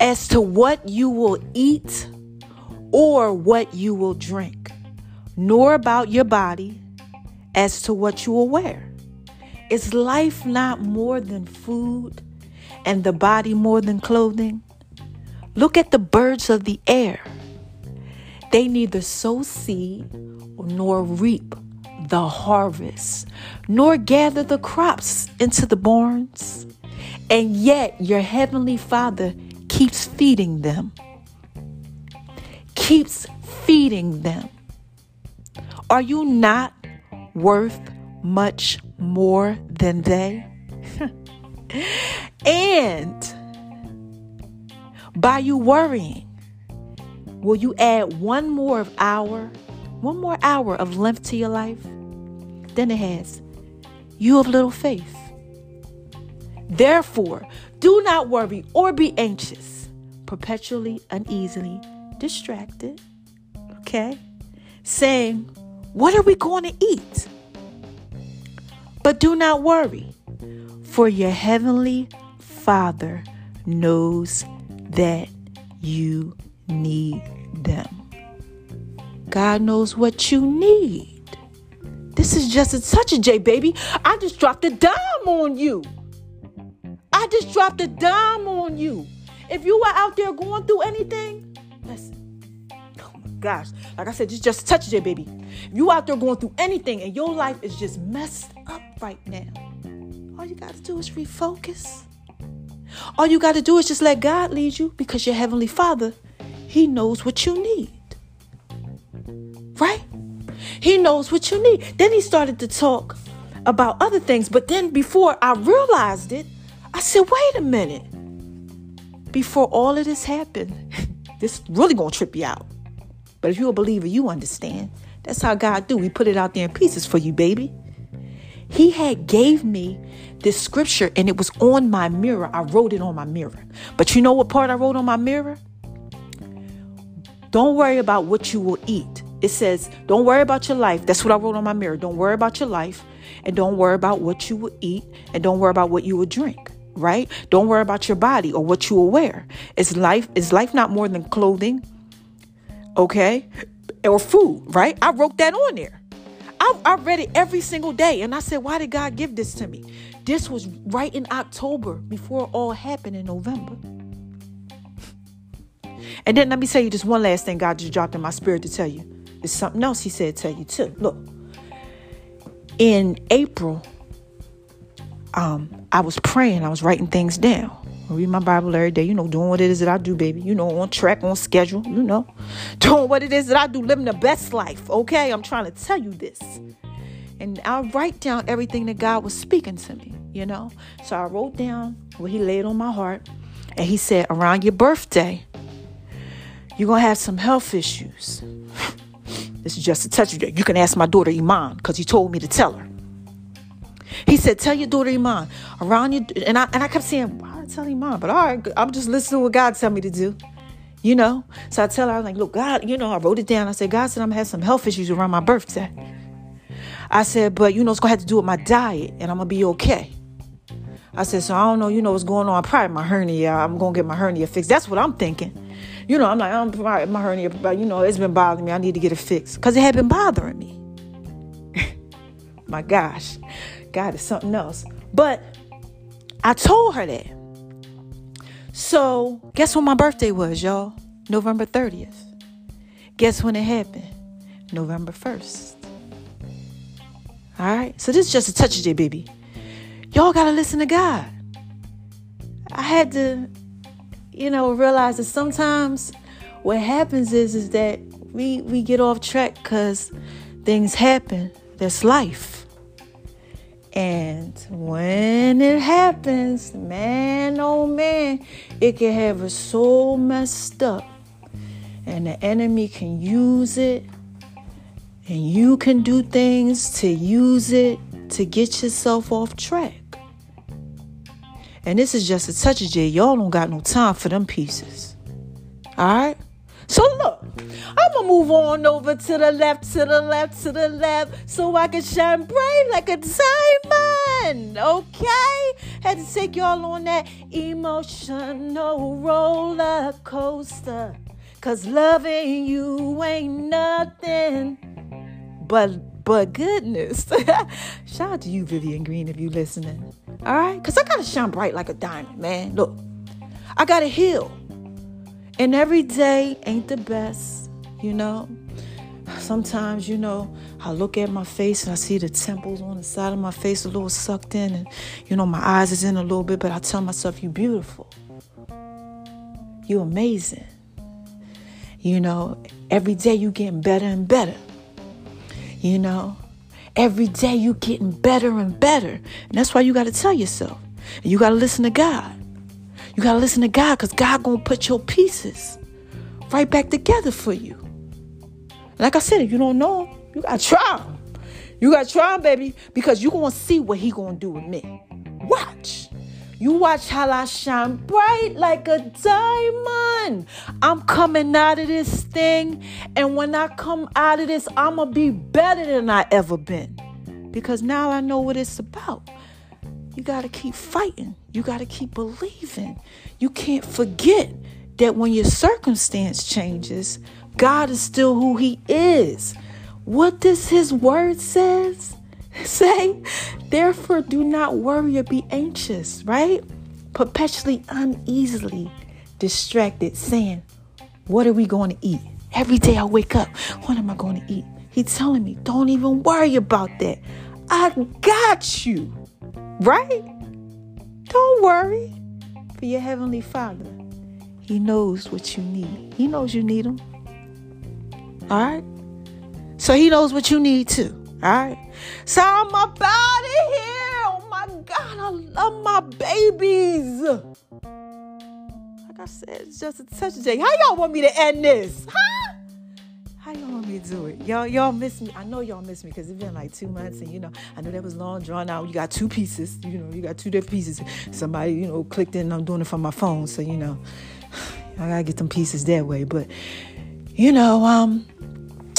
as to what you will eat or what you will drink, nor about your body as to what you will wear. Is life not more than food and the body more than clothing? Look at the birds of the air. They neither sow seed nor reap the harvest, nor gather the crops into the barns. And yet your heavenly Father keeps feeding them. Keeps feeding them. Are you not worth much more than they. and by you worrying, will you add one more of hour, one more hour of length to your life than it has? You have little faith. Therefore, do not worry or be anxious, perpetually uneasily distracted, okay? Saying, What are we going to eat? But do not worry, for your heavenly Father knows that you need them. God knows what you need. This is just a touch of baby. I just dropped a dime on you. I just dropped a dime on you. If you were out there going through anything, listen. Oh my gosh. Like I said, just just touch J, baby. If you out there going through anything and your life is just messed up right now, all you got to do is refocus. All you got to do is just let God lead you because your Heavenly Father, He knows what you need. Right? He knows what you need. Then He started to talk about other things. But then before I realized it, I said, wait a minute. Before all of this happened, this really gonna trip you out. But if you're a believer, you understand. That's how God do. We put it out there in pieces for you, baby. he had gave me this scripture and it was on my mirror. I wrote it on my mirror. But you know what part I wrote on my mirror? Don't worry about what you will eat. It says, don't worry about your life. That's what I wrote on my mirror. Don't worry about your life and don't worry about what you will eat and don't worry about what you will drink right? Don't worry about your body or what you will wear. Is life is life not more than clothing? Okay? Or food, right? I wrote that on there. I, I read it every single day and I said, why did God give this to me? This was right in October before it all happened in November. And then let me tell you just one last thing God just dropped in my spirit to tell you. There's something else He said tell you too. Look, in April, um, I was praying, I was writing things down. I read my Bible every day, you know, doing what it is that I do, baby. You know, on track, on schedule, you know, doing what it is that I do, living the best life, okay? I'm trying to tell you this. And I write down everything that God was speaking to me, you know? So I wrote down what He laid on my heart. And He said, around your birthday, you're going to have some health issues. this is just a touch You can ask my daughter Iman because he told me to tell her. He said, Tell your daughter Iman around you. And I, and I kept saying, Why I tell Iman? But all right, I'm just listening to what God tell me to do. You know? So I tell her, I'm like, Look, God, you know, I wrote it down. I said, God said I'm going to have some health issues around my birthday. I said, But, you know, it's going to have to do with my diet and I'm going to be okay. I said, So I don't know, you know, what's going on. Probably my hernia. I'm going to get my hernia fixed. That's what I'm thinking. You know, I'm like, I'm my hernia, but you know, it's been bothering me. I need to get it fixed because it had been bothering me. my gosh. God is something else. But I told her that. So, guess when my birthday was, y'all? November 30th. Guess when it happened? November 1st. All right? So, this is just a touch of it, baby. Y'all got to listen to God. I had to, you know, realize that sometimes what happens is is that we we get off track cuz things happen. That's life. And when it happens, man, oh man, it can have us so messed up. And the enemy can use it. And you can do things to use it to get yourself off track. And this is just a touch of J. Y'all don't got no time for them pieces. All right? So look, I'm gonna move on over to the left, to the left, to the left, so I can shine bright like a diamond. Okay? Had to take y'all on that emotional roller coaster. Cause loving you ain't nothing but but goodness. Shout out to you, Vivian Green, if you listening. All right? Because I got to shine bright like a diamond, man. Look, I got to heal. And every day ain't the best, you know. Sometimes, you know, I look at my face and I see the temples on the side of my face a little sucked in, and you know, my eyes is in a little bit, but I tell myself, You beautiful. You amazing. You know, every day you getting better and better. You know, every day you getting better and better. And that's why you got to tell yourself. And you got to listen to God. You got to listen to God because God going to put your pieces right back together for you. Like I said, if you don't know you got to try him. You got to try him, baby, because you going to see what he going to do with me. Watch. You watch how I shine bright like a diamond. I'm coming out of this thing. And when I come out of this, I'm going to be better than I ever been. Because now I know what it's about. You got to keep fighting. You got to keep believing. You can't forget that when your circumstance changes, God is still who he is. What does his word says? Say, therefore do not worry or be anxious, right? Perpetually uneasily distracted, saying, What are we going to eat? Every day I wake up, what am I going to eat? He's telling me, don't even worry about that. I got you. Right? Don't worry for your Heavenly Father. He knows what you need. He knows you need Him. All right? So He knows what you need too. All right? So I'm about it here. Oh my God, I love my babies. Like I said, it's just a touch of day. How y'all want me to end this? Huh? How y'all want me me to do it. Y'all, y'all miss me. I know y'all miss me because it's been like two months, and you know, I know that was long drawn out. You got two pieces, you know, you got two different pieces. Somebody, you know, clicked in. I'm doing it from my phone, so you know, I gotta get them pieces that way. But you know, um,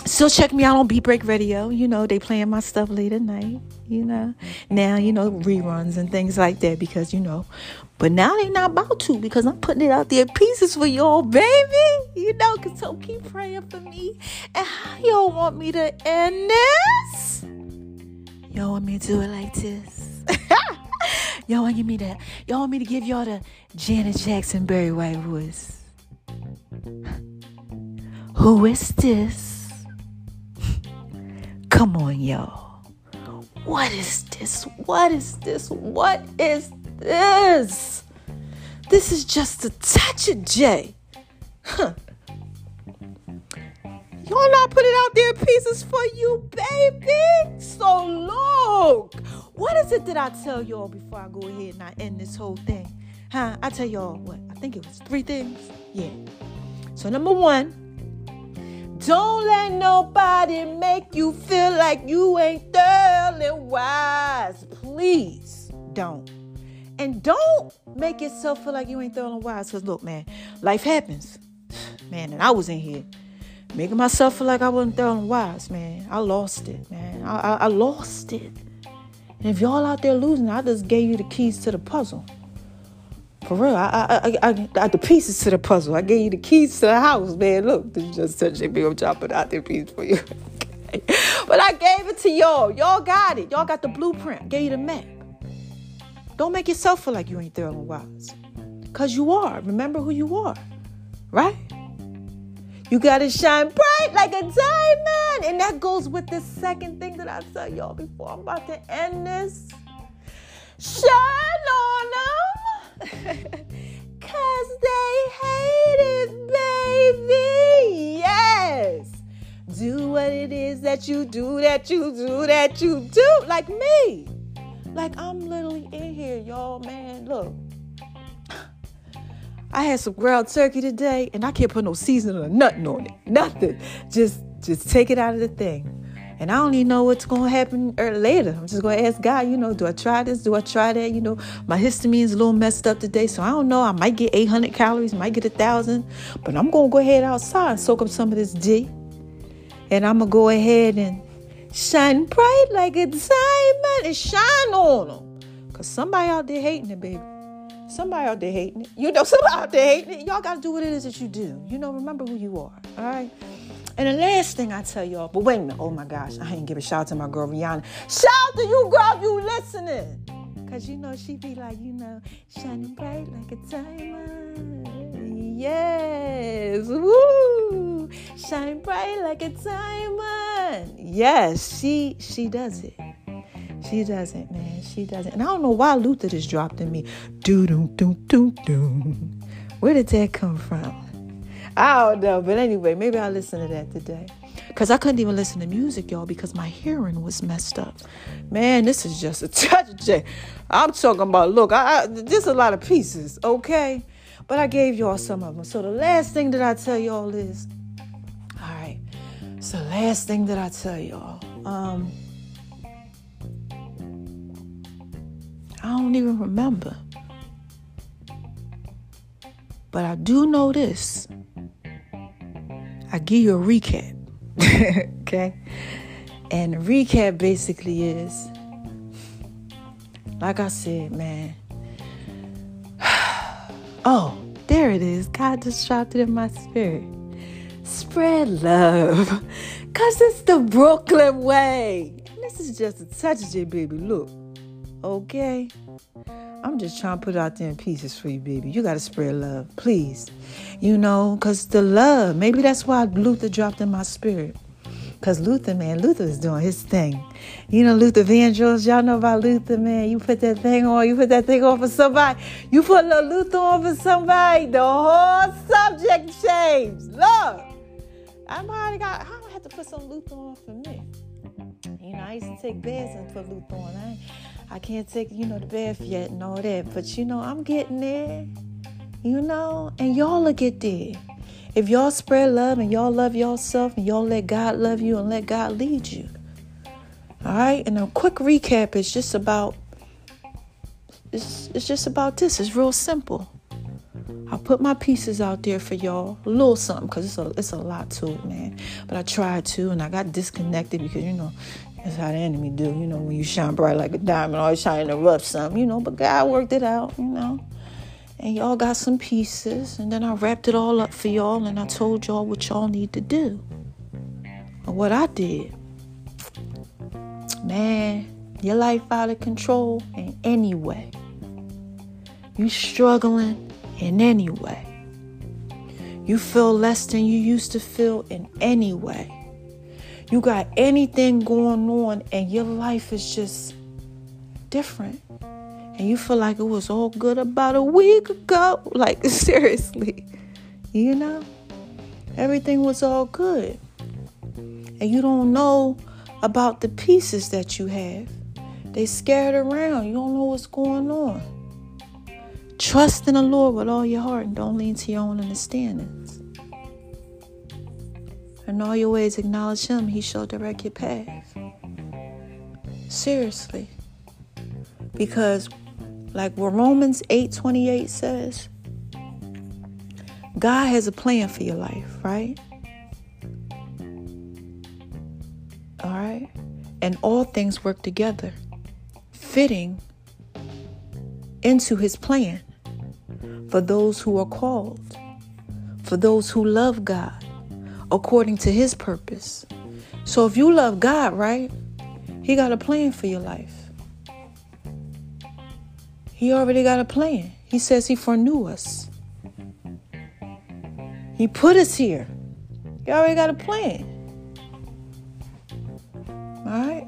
still check me out on Beat Break Radio. You know, they playing my stuff late at night. You know, now you know reruns and things like that because you know, but now they not about to because I'm putting it out there pieces for y'all, baby. You know, cause so keep praying for me. And how y'all want me to end this? Y'all want me to do it like this? y'all want me to? Y'all want me to give y'all the Janet Jackson Barry White voice? Who is this? Come on, y'all. What is this? What is this? What is this? This is just a touch of J. Huh. Y'all not put it out there pieces for you, baby. So look, what is it that I tell y'all before I go ahead and I end this whole thing? Huh? I tell y'all what? I think it was three things. Yeah. So number one, don't let nobody make you feel like you ain't thoroughly wise. Please don't. And don't make yourself feel like you ain't thoroughly wise. Because look, man, life happens. Man, and I was in here making myself feel like I wasn't thoroughly wise, man. I lost it, man. I, I, I lost it. And if y'all out there losing, I just gave you the keys to the puzzle. For real, I, I, I, I, the pieces to the puzzle. I gave you the keys to the house, man. Look, this is just such a big I'm chopping out the piece for you. okay. but I gave it to y'all. Y'all got it. Y'all got the blueprint. Gave you the map. Don't make yourself feel like you ain't thoroughly wise. Cause you are. Remember who you are. Right? You gotta shine bright like a diamond. And that goes with the second thing that I tell y'all before I'm about to end this. Shine on them. Cause they hate it, baby. Yes. Do what it is that you do, that you do, that you do. Like me. Like I'm literally in here, y'all, man. Look. I had some ground turkey today, and I can't put no seasoning or nothing on it. Nothing. Just just take it out of the thing. And I don't even know what's going to happen or later. I'm just going to ask God, you know, do I try this? Do I try that? You know, my histamine's a little messed up today. So I don't know. I might get 800 calories, might get a 1,000. But I'm going to go ahead outside and soak up some of this D. And I'm going to go ahead and shine bright like a diamond and shine on them. Because somebody out there hating it, baby. Somebody out there hating it. You know, somebody out there hating it. Y'all got to do what it is that you do. You know, remember who you are. All right? And the last thing I tell y'all, but wait a minute, oh my gosh, I ain't give a shout out to my girl Rihanna. Shout out to you, girl, you listening. Cause you know she be like, you know, shining bright like a diamond. Yes. Woo. Shine bright like a diamond. Yes, she she does it. She doesn't, man. She doesn't. And I don't know why Luther just dropped in me. Doo doo doo doo doo. Where did that come from? I don't know. But anyway, maybe I'll listen to that today. Because I couldn't even listen to music, y'all, because my hearing was messed up. Man, this is just a touch. I'm talking about, look, I, I, there's a lot of pieces, okay? But I gave y'all some of them. So the last thing that I tell y'all is, all right, so last thing that I tell y'all, um, I don't even remember. But I do know this. I give you a recap. okay? And recap basically is like I said, man. oh, there it is. God just dropped it in my spirit. Spread love. Cause it's the Brooklyn way. This is just a touch of it, baby. Look. Okay? I'm just trying to put out there in pieces for you, baby. You got to spread love, please. You know, because the love, maybe that's why Luther dropped in my spirit. Because Luther, man, Luther is doing his thing. You know, Luther Vandross, y'all know about Luther, man. You put that thing on, you put that thing on for somebody. You put a little Luther on for somebody, the whole subject changed. Look, I might got, I don't have to put some Luther on for me. You know, I used to take baths and put Luther on. I, I can't take, you know, the bath yet and all that. But, you know, I'm getting there, you know, and y'all will get there. If y'all spread love and y'all love yourself and y'all let God love you and let God lead you. All right? And a quick recap is just about it's, it's just about this. It's real simple. I put my pieces out there for y'all, a little something, cause it's a it's a lot to it, man. But I tried to, and I got disconnected because you know that's how the enemy do. You know when you shine bright like a diamond, always trying to rough something, you know. But God worked it out, you know. And y'all got some pieces, and then I wrapped it all up for y'all, and I told y'all what y'all need to do. And what I did, man, your life out of control in any way. You struggling in any way. You feel less than you used to feel in any way. You got anything going on and your life is just different. And you feel like it was all good about a week ago. Like, seriously. You know? Everything was all good. And you don't know about the pieces that you have. They scared around. You don't know what's going on. Trust in the Lord with all your heart and don't lean to your own understandings. In all your ways, acknowledge Him, He shall direct your path. Seriously. Because, like what Romans 8 28 says, God has a plan for your life, right? All right? And all things work together, fitting into his plan for those who are called, for those who love God according to his purpose. So if you love God, right, he got a plan for your life. He already got a plan. He says he foreknew us. He put us here. He already got a plan. All right?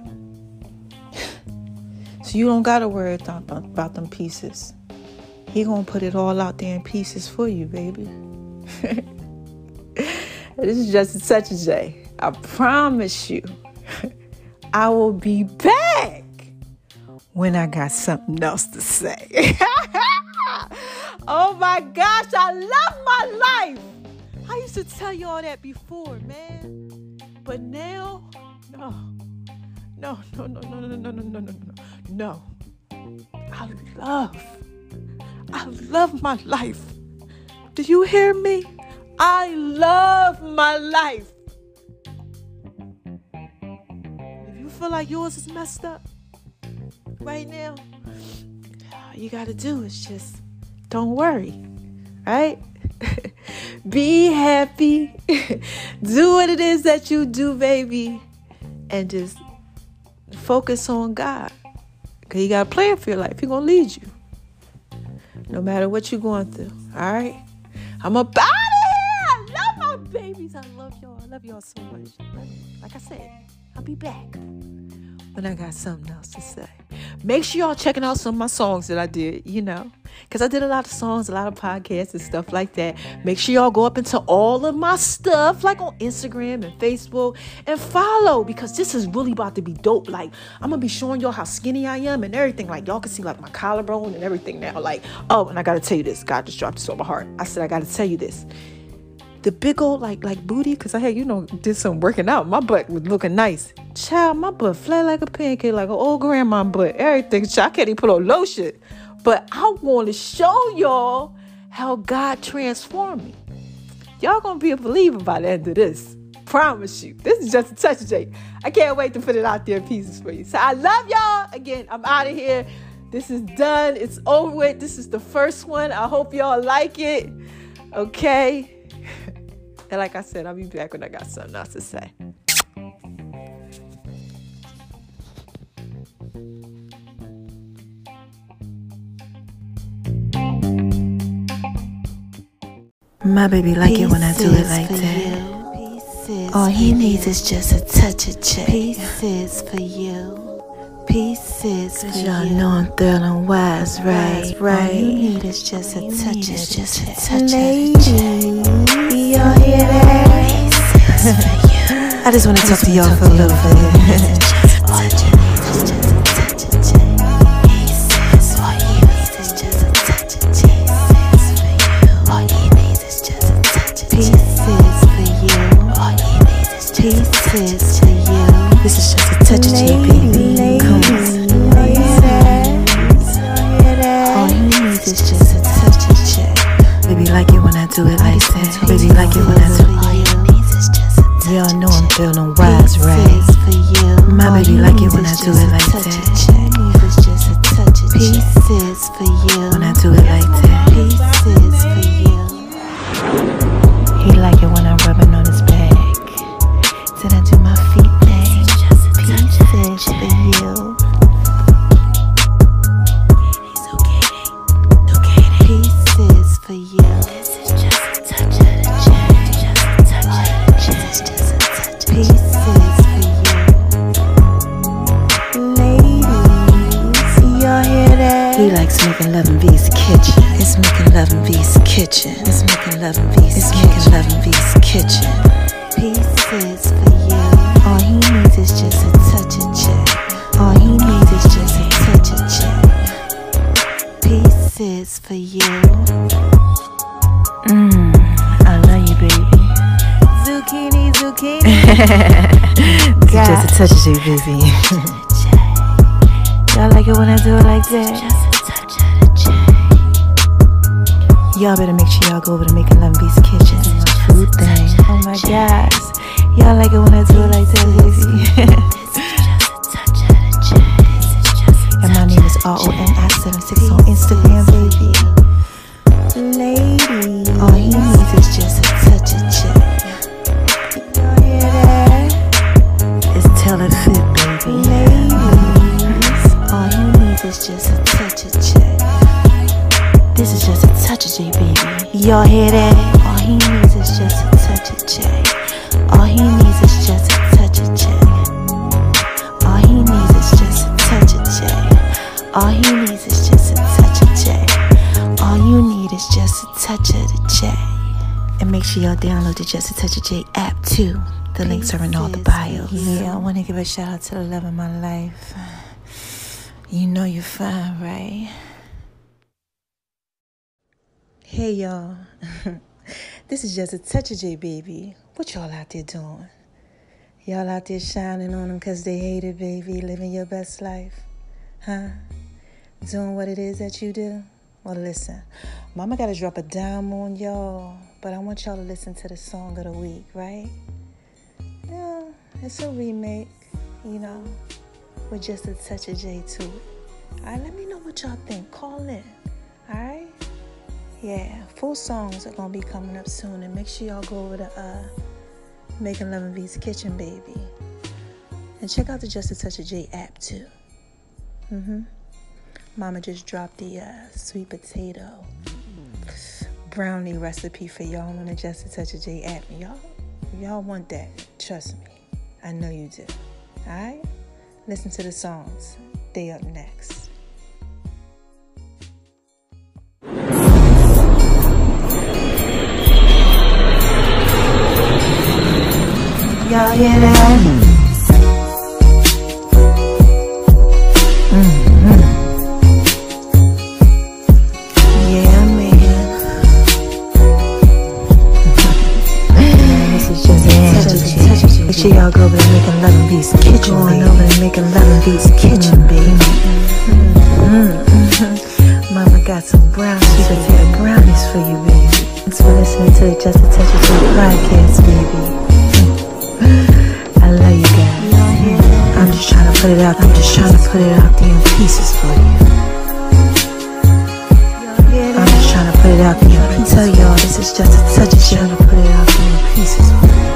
So you don't gotta worry about, them pieces. He gonna put it all out there in pieces for you, baby. this is just such a day. I promise you, I will be back when I got something else to say. oh my gosh, I love my life. I used to tell you all that before, man. But now, no. No, no, no, no, no, no, no, no, no, no, no. I love, I love my life. Do you hear me? I love my life. If you feel like yours is messed up right now, all you got to do is just don't worry, right? Be happy. do what it is that you do, baby, and just focus on God. Because He got a plan for your life. He's going to lead you. No matter what you're going through. All right? I'm about babies. I love y'all. I love y'all so much. Like I said, I'll be back when I got something else to say. Make sure y'all checking out some of my songs that I did, you know, because I did a lot of songs, a lot of podcasts and stuff like that. Make sure y'all go up into all of my stuff, like on Instagram and Facebook, and follow because this is really about to be dope. Like, I'm gonna be showing y'all how skinny I am and everything. Like, y'all can see like my collarbone and everything now. Like, oh, and I gotta tell you this. God just dropped this on my heart. I said, I gotta tell you this the big old like like booty because I had you know did some working out. My butt was looking nice. Child, my butt flat like a pancake, like an old grandma butt. Everything. Child, I can't even put on lotion. But I want to show y'all how God transformed me. Y'all gonna be a believer by the end of this. Promise you. This is just a touch Jake. I can't wait to put it out there in pieces for you. So I love y'all. Again, I'm out of here. This is done. It's over with. This is the first one. I hope y'all like it. Okay. And like I said, I'll be back when I got something else to say. My baby like it when I do it like that. All he needs is just a touch of J. Pieces for you. Pieces for y'all you. know I'm thrilling wise, right? Right. All you need is just a touch of just a J. touch Ladies, y'all hear that? I just want to talk to y'all for a little bit. Pieces for you. This is just a touch of J, baby. Come on. All you need is just a touch of J. Baby, like it do it like that. Baby, like it when I do it. All you need is just a touch Y'all know I'm feeling wise, right? Pieces for you. My baby like it when I do it like that. of J. All you need is just a touch of J. Pieces for you. When I do it like that. Pieces touch J, baby. Y'all like it when I do it like that? Just a touch of the J. Y'all better make sure y'all go over to Making Love V's kitchen. My food thing. Oh my gosh. Y'all like it when I do it like that, baby. This is just a touch of the J. This is just a and my name is R-O-N-I-76 on Instagram, baby. Lady, all he Just a Touch of J app too. The links are in all the bios. Yeah, I want to give a shout out to the love of my life. You know you're fine, right? Hey y'all. this is just a touch of J baby. What y'all out there doing? Y'all out there shining on them cause they hate it, baby, living your best life. Huh? Doing what it is that you do? Well, listen, Mama gotta drop a dime on y'all, but I want y'all to listen to the song of the week, right? Yeah, it's a remake, you know, with just a touch of J to it. Alright, let me know what y'all think. Call in. Alright? Yeah, full songs are gonna be coming up soon, and make sure y'all go over to uh, Making Love and V's Kitchen, baby, and check out the Just a Touch of J app too. Mhm. Mama just dropped the uh, sweet potato brownie recipe for y'all on the Just a Touch of J app. Y'all, y'all want that? Trust me, I know you do. All right, listen to the songs. They up next. Y'all hear that? Y'all go over to Making Love and Beats Kitchen. Going over to Making Love and Beats Kitchen, baby. Mm. Mama got some brown sweet potato brownies for you, baby. Thanks for listening to the Just a Touch of J podcast, baby. I love you guys. I'm just trying to put it out. I'm just trying to put it out there in pieces for you. I'm just trying to put it out there. I can tell y'all this is just a touch of shit. Trying to put it out there in pieces.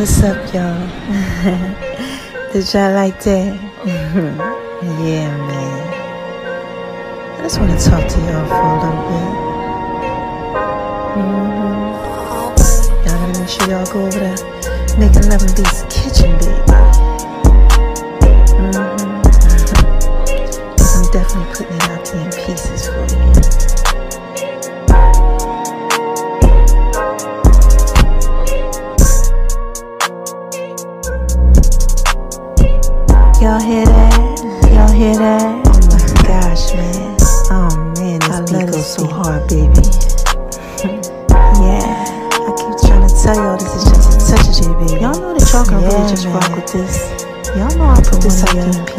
What's up, y'all? Did y'all like that? yeah, man. I just want to talk to y'all for a little bit. Mhm. Y'all gotta make sure y'all go over there, making love in Beats Kitchen, baby. Mhm. I'm definitely putting it out there in pieces for you. Y'all know I put this out